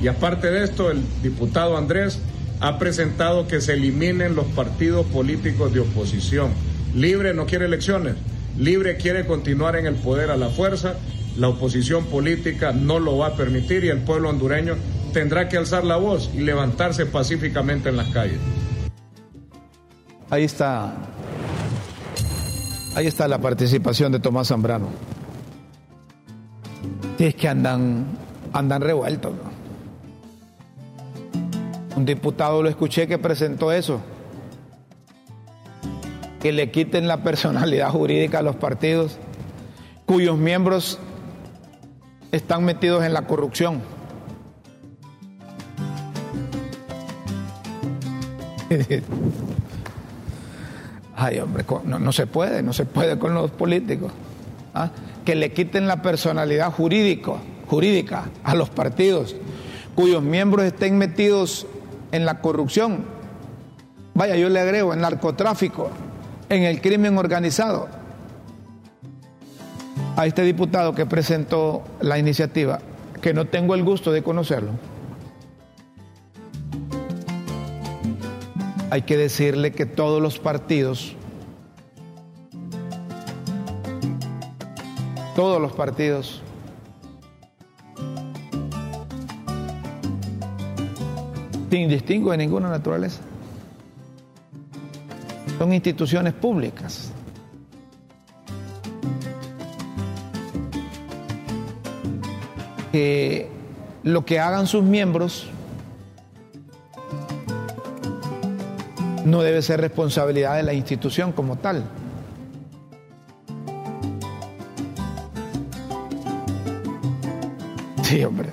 Speaker 5: Y aparte de esto, el diputado Andrés ha presentado que se eliminen los partidos políticos de oposición. Libre no quiere elecciones, Libre quiere continuar en el poder a la fuerza, la oposición política no lo va a permitir y el pueblo hondureño tendrá que alzar la voz y levantarse pacíficamente en las calles.
Speaker 2: Ahí está. Ahí está la participación de Tomás Zambrano. Es que andan, andan revueltos. Un diputado lo escuché que presentó eso. Que le quiten la personalidad jurídica a los partidos cuyos miembros están metidos en la corrupción. Ay, hombre, no, se puede, no se puede con los políticos. ¿ah? Que le quiten la personalidad jurídico, jurídica a los partidos cuyos miembros estén metidos en la corrupción. Vaya, yo le agrego en narcotráfico, en el crimen organizado. A este diputado que presentó la iniciativa, que no tengo el gusto de conocerlo, hay que decirle que todos los partidos, todos los partidos, sin distingo de ninguna naturaleza, son instituciones públicas. Que lo que hagan sus miembros no debe ser responsabilidad de la institución como tal. Sí, hombre.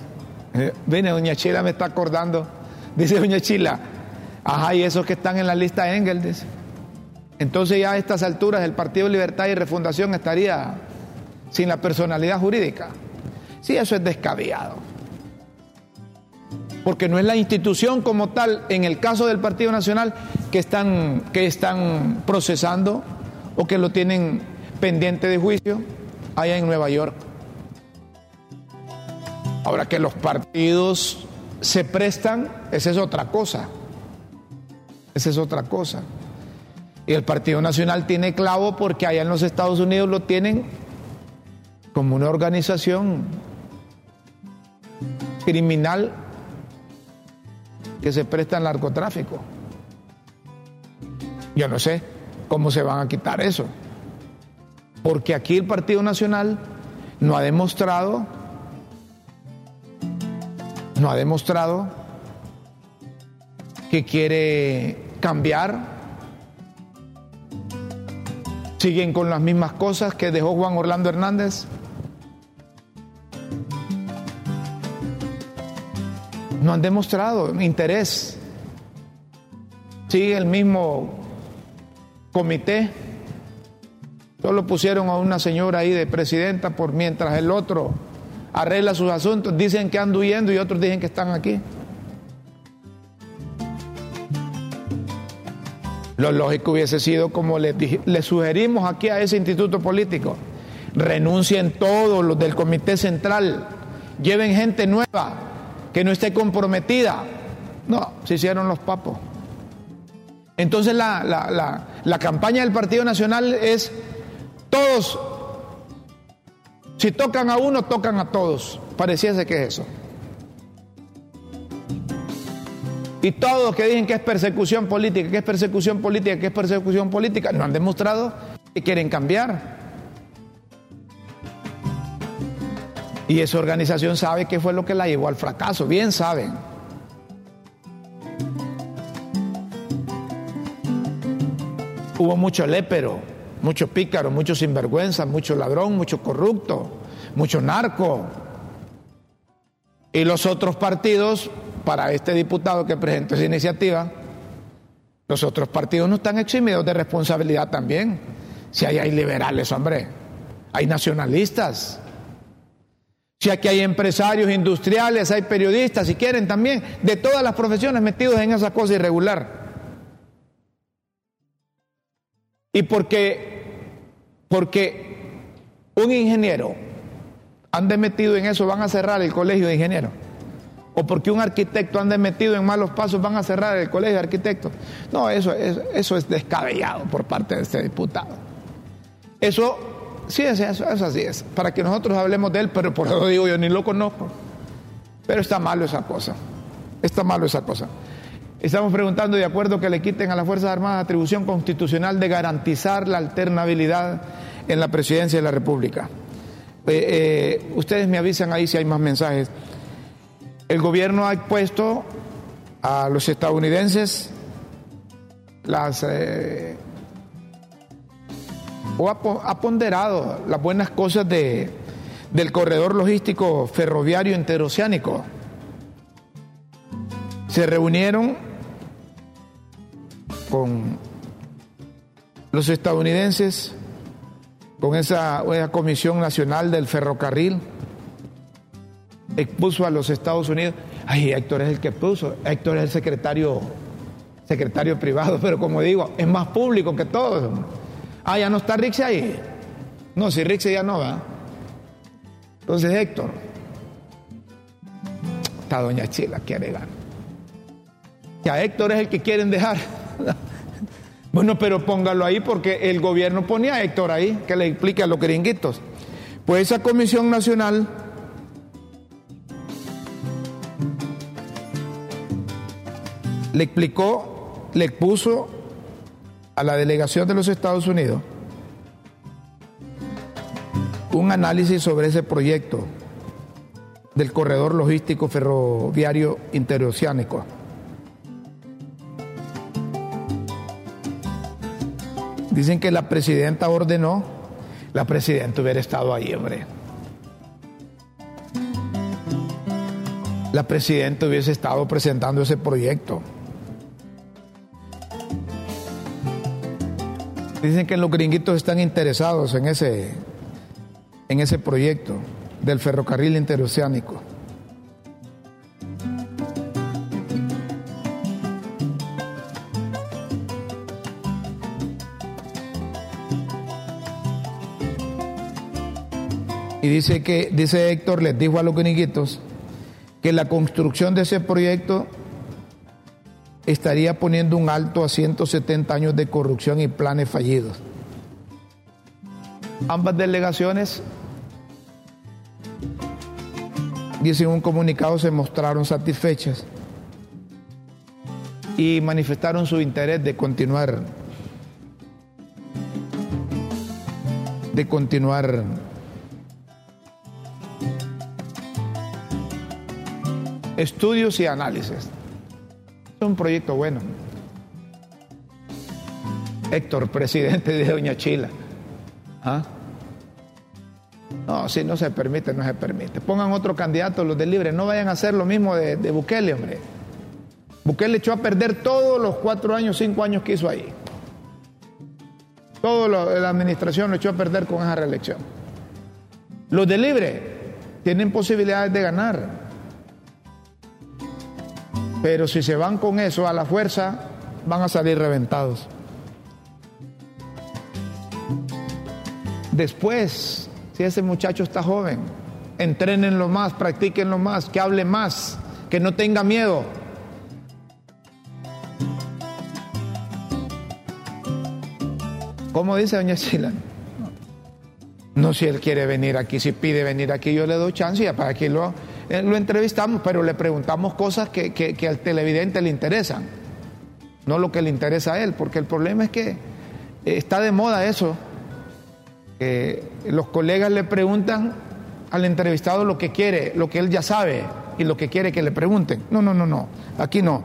Speaker 2: Eh, viene, doña Chila me está acordando. Dice doña Chila, ajá, y esos que están en la lista de Engel. Entonces ya a estas alturas el Partido Libertad y Refundación estaría sin la personalidad jurídica. Sí, eso es descabellado porque no es la institución como tal, en el caso del Partido Nacional, que están, que están procesando o que lo tienen pendiente de juicio allá en Nueva York. Ahora que los partidos se prestan, esa es otra cosa. Esa es otra cosa. Y el Partido Nacional tiene clavo porque allá en los Estados Unidos lo tienen como una organización criminal que se presta al narcotráfico. Yo no sé cómo se van a quitar eso. Porque aquí el Partido Nacional no ha demostrado, no ha demostrado que quiere cambiar. Siguen con las mismas cosas que dejó Juan Orlando Hernández. No han demostrado interés. Sigue el mismo comité. Solo pusieron a una señora ahí de presidenta por mientras el otro arregla sus asuntos. Dicen que anda huyendo y otros dicen que están aquí. Lo lógico hubiese sido como le, le sugerimos aquí a ese instituto político. Renuncien todos los del comité central. Lleven gente nueva que no esté comprometida. No, se hicieron los papos. Entonces la, campaña del Partido Nacional es todos, si tocan a uno, tocan a todos. Pareciese que es eso. Y todos que dicen que es persecución política, que es persecución política, que es persecución política, no han demostrado que quieren cambiar. Y esa organización sabe qué fue lo que la llevó al fracaso, bien saben. Hubo mucho lépero, mucho pícaro, mucho sinvergüenza, mucho ladrón, mucho corrupto, mucho narco. Y los otros partidos, para este diputado que presentó esa iniciativa, los otros partidos no están eximidos de responsabilidad también. Si hay, hay liberales, hombre, hay nacionalistas. Si aquí hay empresarios industriales, hay periodistas, si quieren también, de todas las profesiones metidos en esa cosa irregular. Y porque, porque un ingeniero ande metido en eso, van a cerrar el colegio de ingenieros. O porque un arquitecto ande metido en malos pasos, van a cerrar el colegio de arquitectos. No, eso, eso, eso es descabellado por parte de este diputado. Eso, sí, es, eso, eso así es. Para que nosotros hablemos de él, pero por eso digo yo ni lo conozco. Pero está malo esa cosa. Está malo esa cosa. Estamos preguntando de acuerdo que le quiten a las Fuerzas Armadas atribución constitucional de garantizar la alternabilidad en la presidencia de la República. Eh, eh, ustedes me avisan ahí si hay más mensajes. El gobierno ha puesto a los estadounidenses las eh, o ha, ha, ponderado las buenas cosas de, del corredor logístico ferroviario interoceánico. Se reunieron con los estadounidenses, con esa, Comisión Nacional del Ferrocarril, expuso a los Estados Unidos. Ay, Héctor es el que puso, Héctor es el secretario, secretario privado, pero como digo, es más público que todos. Ah, ya no está Rixi ahí. No, si Rixi ya no va. Entonces, Héctor, está Doña Chila, quiere ganar. Ya Héctor es el que quieren dejar. Bueno, pero póngalo ahí porque el gobierno ponía a Héctor ahí, que le explique a los gringuitos. Pues esa comisión nacional le explicó, le puso a la delegación de los Estados Unidos un análisis sobre ese proyecto del corredor logístico ferroviario interoceánico. Dicen que la presidenta ordenó, la presidenta hubiera estado ahí, hombre. La presidenta hubiese estado presentando ese proyecto. Dicen que los gringuitos están interesados en ese, en ese proyecto del ferrocarril interoceánico. Dice que, dice Héctor, les dijo a los gringuitos que la construcción de ese proyecto estaría poniendo un alto a 170 años de corrupción y planes fallidos. Ambas delegaciones, dice en un comunicado, se mostraron satisfechas y manifestaron su interés de continuar de continuar estudios y análisis. Es un proyecto bueno. Héctor, presidente de Doña Chila. ¿Ah? No, si no se permite, no se permite. Pongan otro candidato, los de Libre. No vayan a hacer lo mismo de, de Bukele, hombre. Bukele echó a perder todos los cuatro años, cinco años que hizo ahí. Todo la administración lo echó a perder con esa reelección. Los de Libre tienen posibilidades de ganar. Pero si se van con eso a la fuerza, van a salir reventados. Después, si ese muchacho está joven, entrenenlo más, practíquenlo más, que hable más, que no tenga miedo. ¿Cómo dice doña Chila? No si él quiere venir aquí, si pide venir aquí, yo le doy chance y para que lo, eh, lo entrevistamos, pero le preguntamos cosas que, al televidente le interesan, no lo que le interesa a él, porque el problema es que está de moda eso los colegas le preguntan al entrevistado lo que quiere, lo que él ya sabe y lo que quiere que le pregunten. No, no, no, no, aquí no.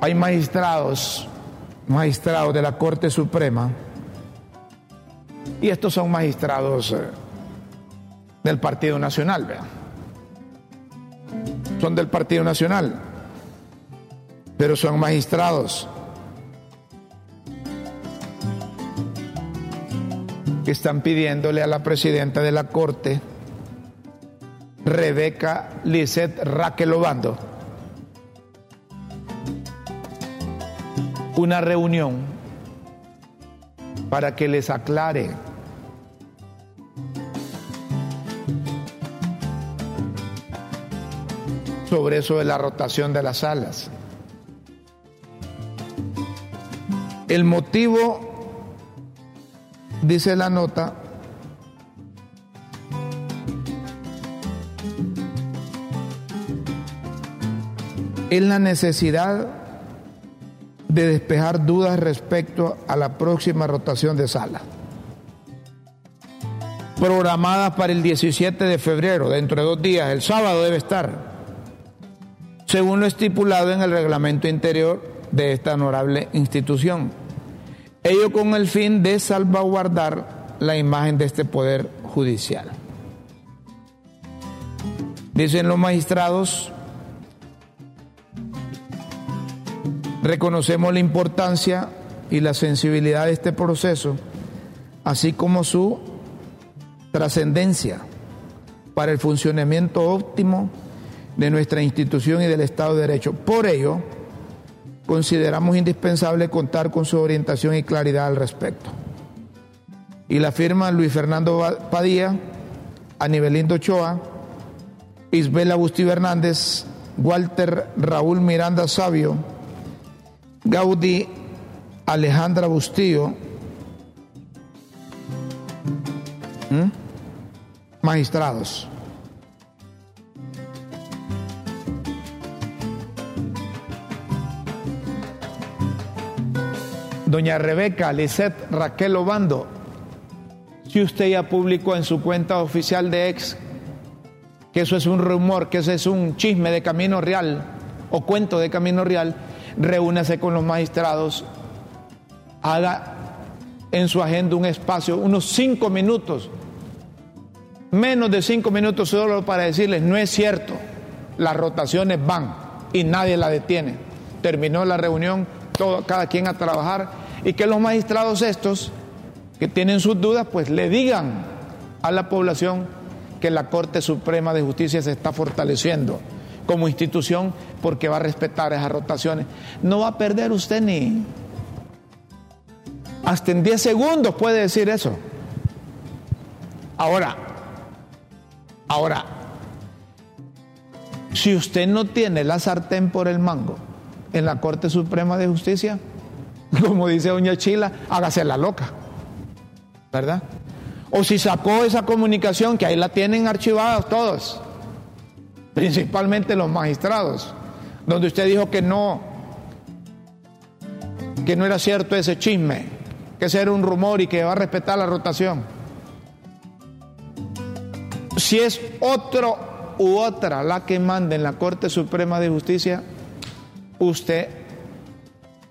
Speaker 2: Hay magistrados, magistrados de la Corte Suprema, y estos son magistrados eh, del Partido Nacional, vean. Son del Partido Nacional, pero son magistrados que están pidiéndole a la presidenta de la Corte, Rebeca Lisset Raquel Obando, una reunión para que les aclare sobre eso de la rotación de las salas. El motivo dice la nota, es la necesidad de despejar dudas respecto a la próxima rotación de sala. Programada para el 17 de febrero, dentro de dos días, el sábado debe estar, según lo estipulado en el reglamento interior de esta honorable institución. Ello con el fin de salvaguardar la imagen de este poder judicial. Dicen los magistrados, reconocemos la importancia y la sensibilidad de este proceso, así como su trascendencia para el funcionamiento óptimo de nuestra institución y del Estado de Derecho. Por ello, consideramos indispensable contar con su orientación y claridad al respecto. Y la firma Luis Fernando Padilla, Anibelindo Ochoa, Isbel Agustín Hernández, Walter Raúl Miranda Sabio, Gaudí Alejandra Bustillo, magistrados. Doña Rebeca Lisset Raquel Obando, si usted ya publicó en su cuenta oficial de ex que eso es un rumor, que eso es un chisme de Camino Real o cuento de Camino Real, reúnase con los magistrados, haga en su agenda un espacio, unos cinco minutos, menos de cinco minutos solo para decirles, no es cierto, las rotaciones van y nadie la detiene. Terminó la reunión, todo, cada quien a trabajar y que los magistrados estos, que tienen sus dudas, pues le digan a la población que la Corte Suprema de Justicia se está fortaleciendo como institución porque va a respetar esas rotaciones. No va a perder usted ni... Hasta en 10 segundos puede decir eso. Ahora, ahora, si usted no tiene la sartén por el mango en la Corte Suprema de Justicia, como dice doña Chila, hágase la loca, ¿verdad? O si sacó esa comunicación, que ahí la tienen archivadas todos, principalmente los magistrados, donde usted dijo que no, que no era cierto ese chisme, que ese era un rumor y que va a respetar la rotación. Si es otro u otra la que mande en la Corte Suprema de Justicia, usted,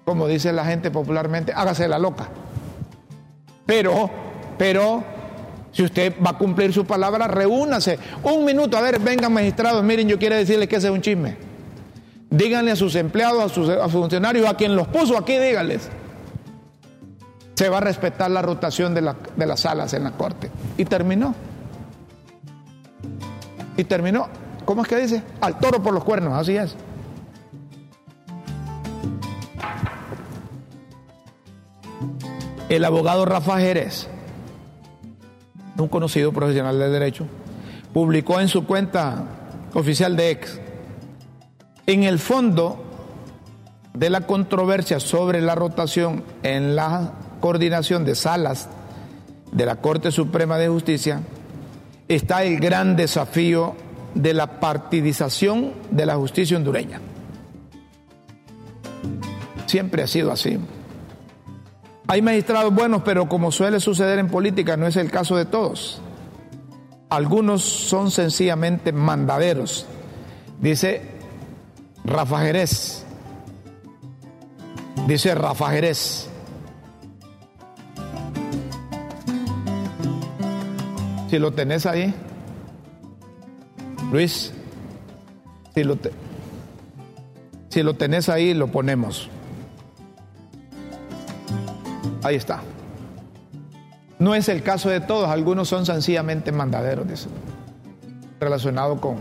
Speaker 2: como dice la gente popularmente, hágase la loca. Pero, pero, si usted va a cumplir su palabra, reúnase. Un minuto, a ver, vengan magistrados, miren, yo quiero decirles que ese es un chisme. Díganle a sus empleados, a sus, funcionarios, a quien los puso aquí, díganles. Se va a respetar la rotación de, de las salas en la corte. Y terminó. Y terminó. ¿Cómo es que dice? Al toro por los cuernos, así es. El abogado Rafa Jerez, un conocido profesional del derecho, publicó en su cuenta oficial de ex, en el fondo de la controversia sobre la rotación en la coordinación de salas de la Corte Suprema de Justicia, está el gran desafío de la partidización de la justicia hondureña. Siempre ha sido así. Hay magistrados buenos, pero como suele suceder en política, no es el caso de todos. Algunos son sencillamente mandaderos. Dice Rafa Jerez. Dice Rafa Jerez. Si lo tenés ahí, Luis, si lo, si lo tenés ahí, lo ponemos. Ahí está. No es el caso de todos, algunos son sencillamente mandaderos, dice, relacionado con,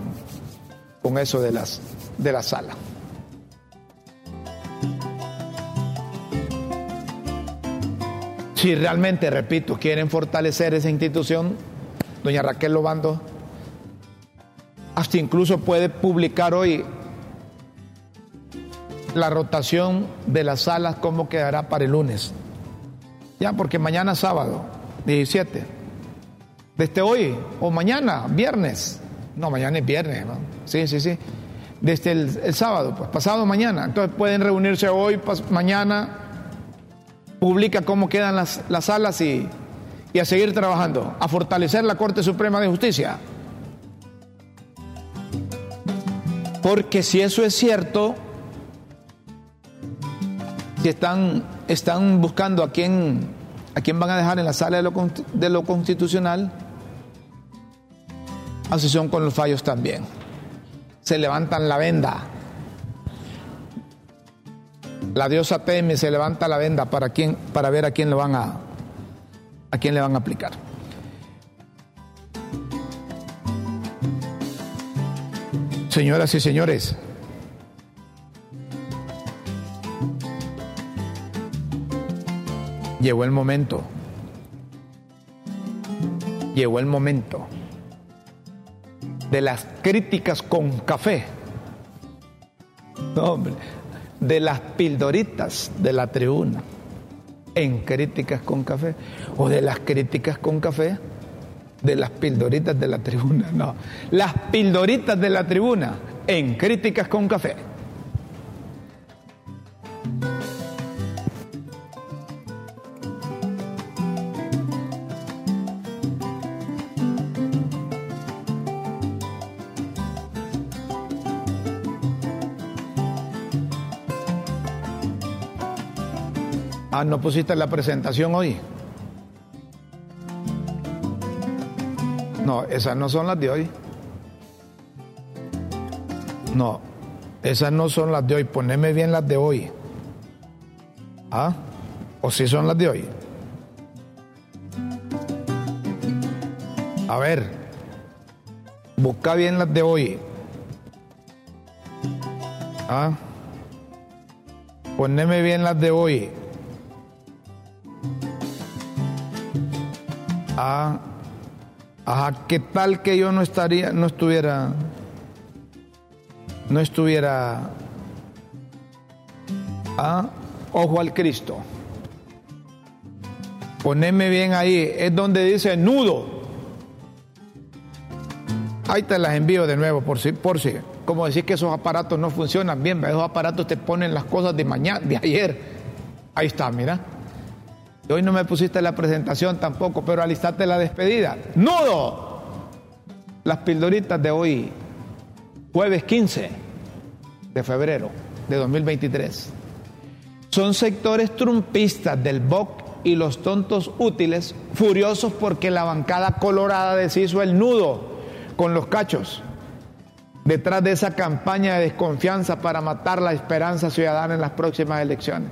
Speaker 2: con eso de, las, de la sala. Si realmente, repito, quieren fortalecer esa institución, doña Raquel Lobando, hasta incluso puede publicar hoy la rotación de las salas, cómo quedará para el lunes. Ya, porque mañana sábado, 17. Desde hoy o mañana, viernes. No, mañana es viernes, ¿no? Sí, sí, sí. Desde el, sábado, pues pasado mañana. Entonces pueden reunirse hoy, mañana, publica cómo quedan las, las salas y, y a seguir trabajando, a fortalecer la Corte Suprema de Justicia. Porque si eso es cierto, si están, están buscando a quién, a quién van a dejar en la sala de lo, constitucional, son con los fallos también. Se levantan la venda. La diosa teme, se levanta la venda para, quién, para ver a quién lo van a, a quién le van a aplicar. Señoras y señores, Llegó el momento. Llegó el momento de las críticas con café. No, hombre, de las pildoritas de la tribuna en críticas con café o de las críticas con café de las pildoritas de la tribuna. No, las pildoritas de la tribuna en críticas con café. Ah, no pusiste la presentación hoy. No, esas no son las de hoy. No, esas no son las de hoy. Poneme bien las de hoy. ¿Ah? ¿O si son las de hoy? A ver, busca bien las de hoy. ¿Ah? Poneme bien las de hoy. Ah, ajá, ¿qué tal que yo no estaría, no estuviera, no estuviera, ah, ojo al Cristo? Poneme bien ahí, es donde dice nudo. Ahí te las envío de nuevo, por si, por si. Como decir que esos aparatos no funcionan bien, esos aparatos te ponen las cosas de mañana, de ayer. Ahí está, mira. Hoy no me pusiste la presentación tampoco, pero alistarte la despedida. ¡Nudo! Las pildoritas de hoy jueves 15 de febrero de 2023. Son sectores trumpistas del BOC y los tontos útiles furiosos porque la bancada colorada deshizo el nudo con los cachos detrás de esa campaña de desconfianza para matar la esperanza ciudadana en las próximas elecciones.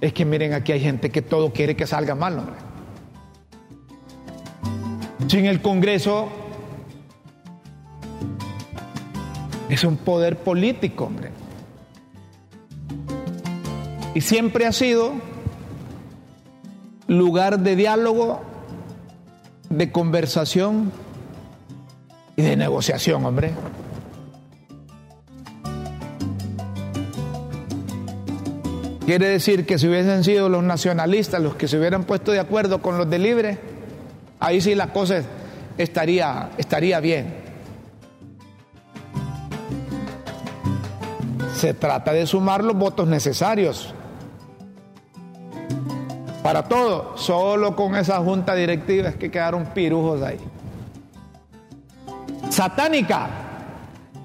Speaker 2: Es que miren, aquí hay gente que todo quiere que salga mal, hombre. Sin el Congreso es un poder político, hombre. Y siempre ha sido lugar de diálogo, de conversación y de negociación, hombre. Quiere decir que si hubiesen sido los nacionalistas los que se hubieran puesto de acuerdo con los de Libre, ahí sí la cosa estaría, estaría bien. Se trata de sumar los votos necesarios para todo. Solo con esa junta directiva es que quedaron pirujos ahí. Satánica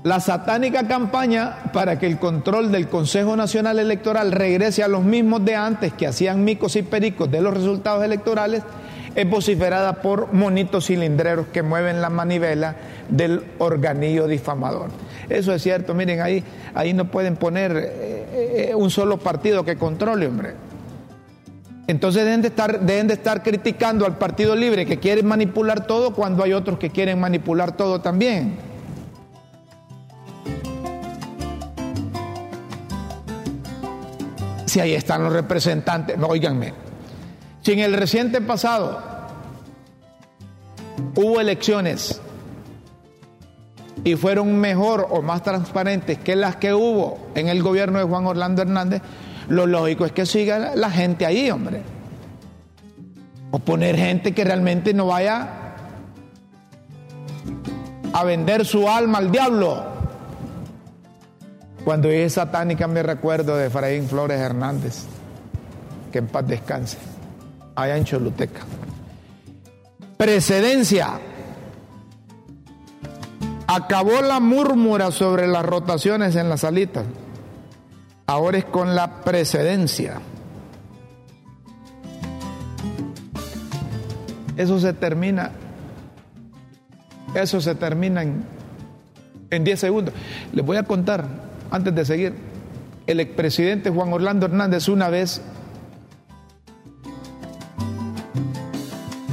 Speaker 2: la satánica campaña para que el control del Consejo Nacional Electoral regrese a los mismos de antes que hacían micos y pericos de los resultados electorales es vociferada por monitos cilindreros que mueven la manivela del organillo difamador. Eso es cierto, miren, ahí, ahí no pueden poner eh, eh, un solo partido que controle, hombre. Entonces deben de, estar, deben de estar criticando al Partido Libre que quiere manipular todo cuando hay otros que quieren manipular todo también. Ahí están los representantes, no, oíganme, si en el reciente pasado hubo elecciones y fueron mejor o más transparentes que las que hubo en el gobierno de Juan Orlando Hernández, lo lógico es que siga la gente ahí, hombre. O poner gente que realmente no vaya a vender su alma al diablo. Cuando es satánica me recuerdo de Efraín Flores Hernández, que en paz descanse, allá en Choluteca. Precedencia. Acabó la murmura sobre las rotaciones en la salita. Ahora es con la precedencia. Eso se termina. Eso se termina en, en 10 segundos. Les voy a contar antes de seguir, el expresidente Juan Orlando Hernández una vez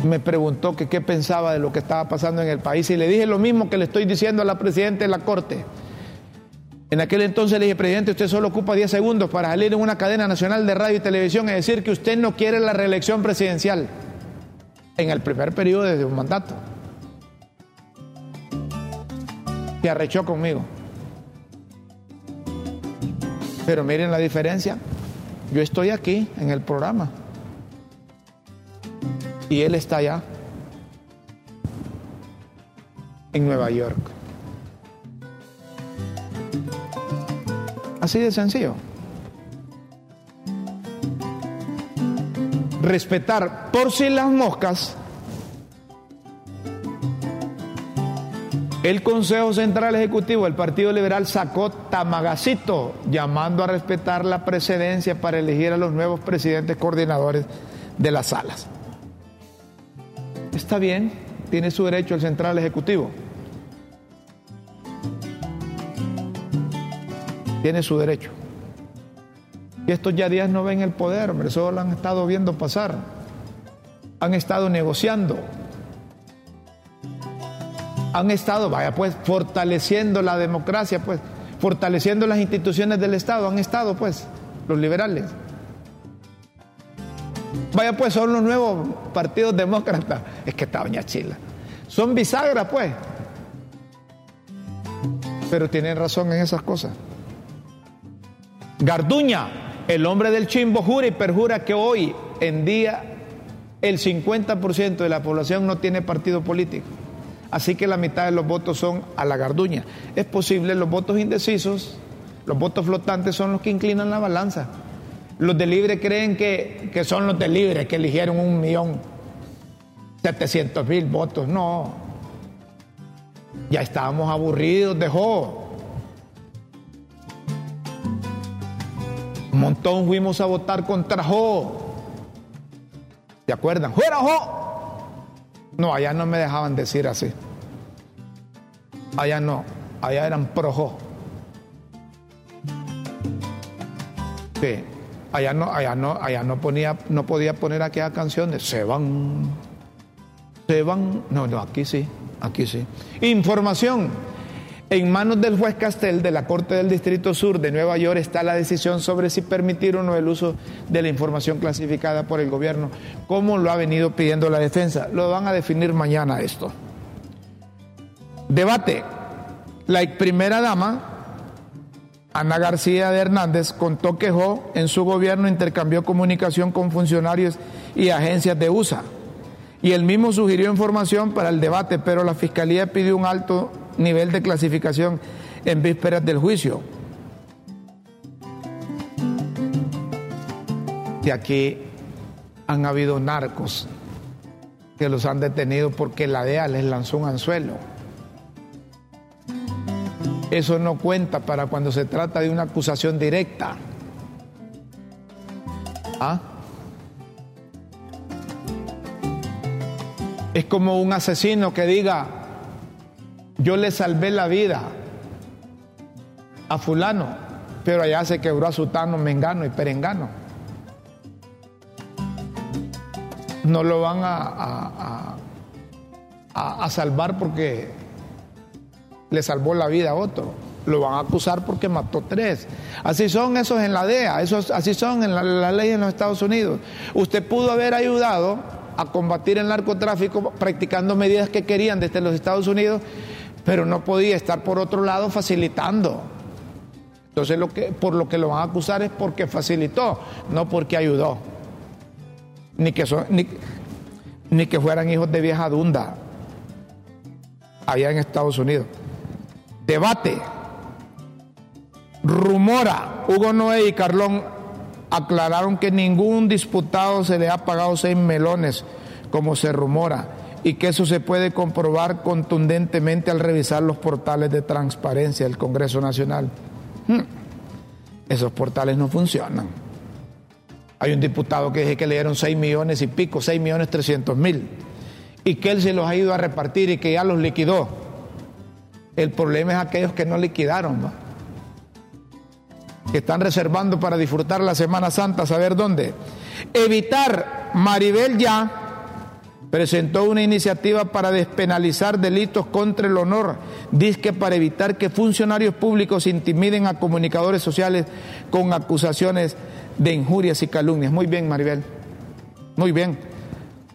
Speaker 2: me preguntó qué pensaba de lo que estaba pasando en el país y le dije lo mismo que le estoy diciendo a la presidenta de la Corte. En aquel entonces le dije, presidente, usted solo ocupa 10 segundos para salir en una cadena nacional de radio y televisión y decir que usted no quiere la reelección presidencial en el primer periodo de un mandato. Se arrechó conmigo. Pero miren la diferencia. Yo estoy aquí en el programa. Y él está allá. En Nueva York. Así de sencillo. Respetar por si las moscas El Consejo Central Ejecutivo del Partido Liberal sacó tamagacito llamando a respetar la precedencia para elegir a los nuevos presidentes coordinadores de las salas. Está bien, tiene su derecho el Central Ejecutivo. Tiene su derecho. Y estos ya días no ven el poder, hombre, solo lo han estado viendo pasar. Han estado negociando, han estado, vaya pues, fortaleciendo la democracia, pues, fortaleciendo las instituciones del Estado, han estado pues, los liberales. Vaya pues, son los nuevos partidos demócratas. Es que está Doña Chila. Son bisagras, pues. Pero tienen razón en esas cosas. Garduña, el hombre del chimbo, jura y perjura que hoy en día el 50% de la población no tiene partido político Así que la mitad de los votos son a la garduña. Es posible, los votos indecisos, los votos flotantes son los que inclinan la balanza. Los de libre creen que, que son los de libre que eligieron un millón setecientos mil votos. No. Ya estábamos aburridos de Un montón fuimos a votar contra Job. ¿Te acuerdan? ¡Fuera Job! No, allá no me dejaban decir así. Allá no, allá eran pro Jo. Sí, allá no, allá no, allá no ponía, no podía poner aquellas canciones. Se van, se van. No, no, aquí sí, aquí sí. Información. En manos del juez Castel de la Corte del Distrito Sur de Nueva York está la decisión sobre si permitir o no el uso de la información clasificada por el gobierno, como lo ha venido pidiendo la defensa. Lo van a definir mañana esto. Debate. La primera dama, Ana García de Hernández, contó que Jo en su gobierno intercambió comunicación con funcionarios y agencias de USA. Y él mismo sugirió información para el debate, pero la fiscalía pidió un alto nivel de clasificación en vísperas del juicio. Y aquí han habido narcos que los han detenido porque la DEA les lanzó un anzuelo. Eso no cuenta para cuando se trata de una acusación directa. ¿Ah? Es como un asesino que diga, yo le salvé la vida a fulano, pero allá se quebró a Sutano, Mengano y Perengano. No lo van a, a, salvar porque le salvó la vida a otro. Lo van a acusar porque mató tres. Así son esos en la DEA, esos, así son en la, la ley en los Estados Unidos. Usted pudo haber ayudado a combatir el narcotráfico practicando medidas que querían desde los Estados Unidos pero no podía estar por otro lado facilitando. Entonces lo que, por lo que lo van a acusar es porque facilitó, no porque ayudó. Ni que, son, ni, que fueran hijos de vieja dunda allá en Estados Unidos. Debate. Rumora. Hugo Noé y Carlón aclararon que ningún disputado se le ha pagado seis melones, como se rumora y que eso se puede comprobar contundentemente al revisar los portales de transparencia del Congreso Nacional. Hmm. Esos portales no funcionan. Hay un diputado que dice que le dieron 6 millones y pico, 6 millones 300 mil, y que él se los ha ido a repartir y que ya los liquidó. El problema es aquellos que no liquidaron, que están reservando para disfrutar la Semana Santa, saber dónde. Evitar Maribel ya presentó una iniciativa para despenalizar delitos contra el honor, disque para evitar que funcionarios públicos intimiden a comunicadores sociales con acusaciones de injurias y calumnias. Muy bien, Maribel. Muy bien.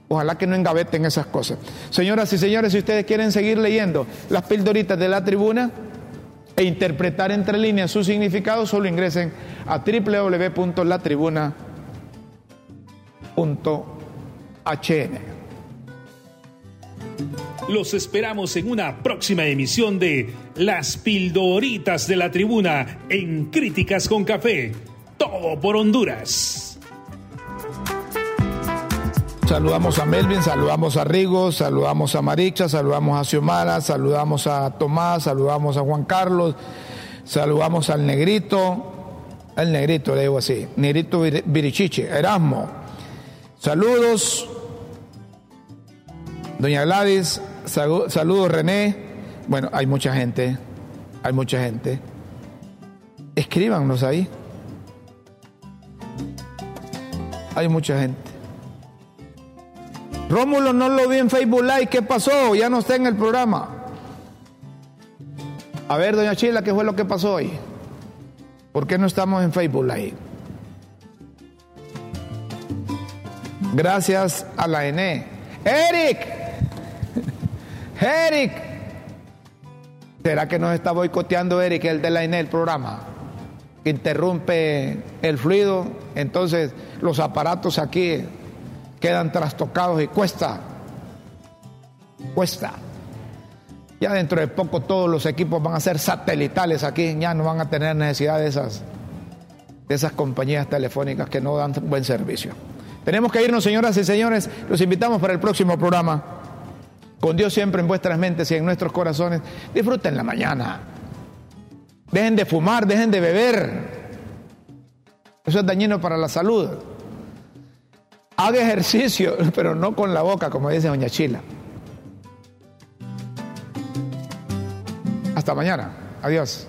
Speaker 2: Ojalá que no engaveten esas cosas. Señoras y señores, si ustedes quieren seguir leyendo las pildoritas de la tribuna e interpretar entre líneas su significado, solo ingresen a www.latribuna.hn.
Speaker 6: Los esperamos en una próxima emisión de Las Pildoritas de la Tribuna en Críticas con Café. Todo por Honduras.
Speaker 2: Saludamos a Melvin, saludamos a Rigo, saludamos a Maricha, saludamos a Xiomara, saludamos a Tomás, saludamos a Juan Carlos, saludamos al Negrito, al Negrito le digo así, Negrito Virichiche, Erasmo. Saludos Doña Gladys, saludos René. Bueno, hay mucha gente, hay mucha gente. Escríbanos ahí. Hay mucha gente. Rómulo no lo vi en Facebook Live, ¿qué pasó? Ya no está en el programa. A ver, doña Chila, ¿qué fue lo que pasó hoy? ¿Por qué no estamos en Facebook Live? Gracias a la ENE. Eric, Eric. ¿Será que nos está boicoteando Eric, el de la INE, el programa? Interrumpe el fluido, entonces los aparatos aquí quedan trastocados y cuesta. Cuesta. Ya dentro de poco todos los equipos van a ser satelitales aquí, ya no van a tener necesidad de esas, de esas compañías telefónicas que no dan buen servicio. Tenemos que irnos, señoras y señores. Los invitamos para el próximo programa con Dios siempre en vuestras mentes y en nuestros corazones, disfruten la mañana. Dejen de fumar, dejen de beber. Eso es dañino para la salud. Haga ejercicio, pero no con la boca, como dice doña Chila. Hasta mañana. Adiós.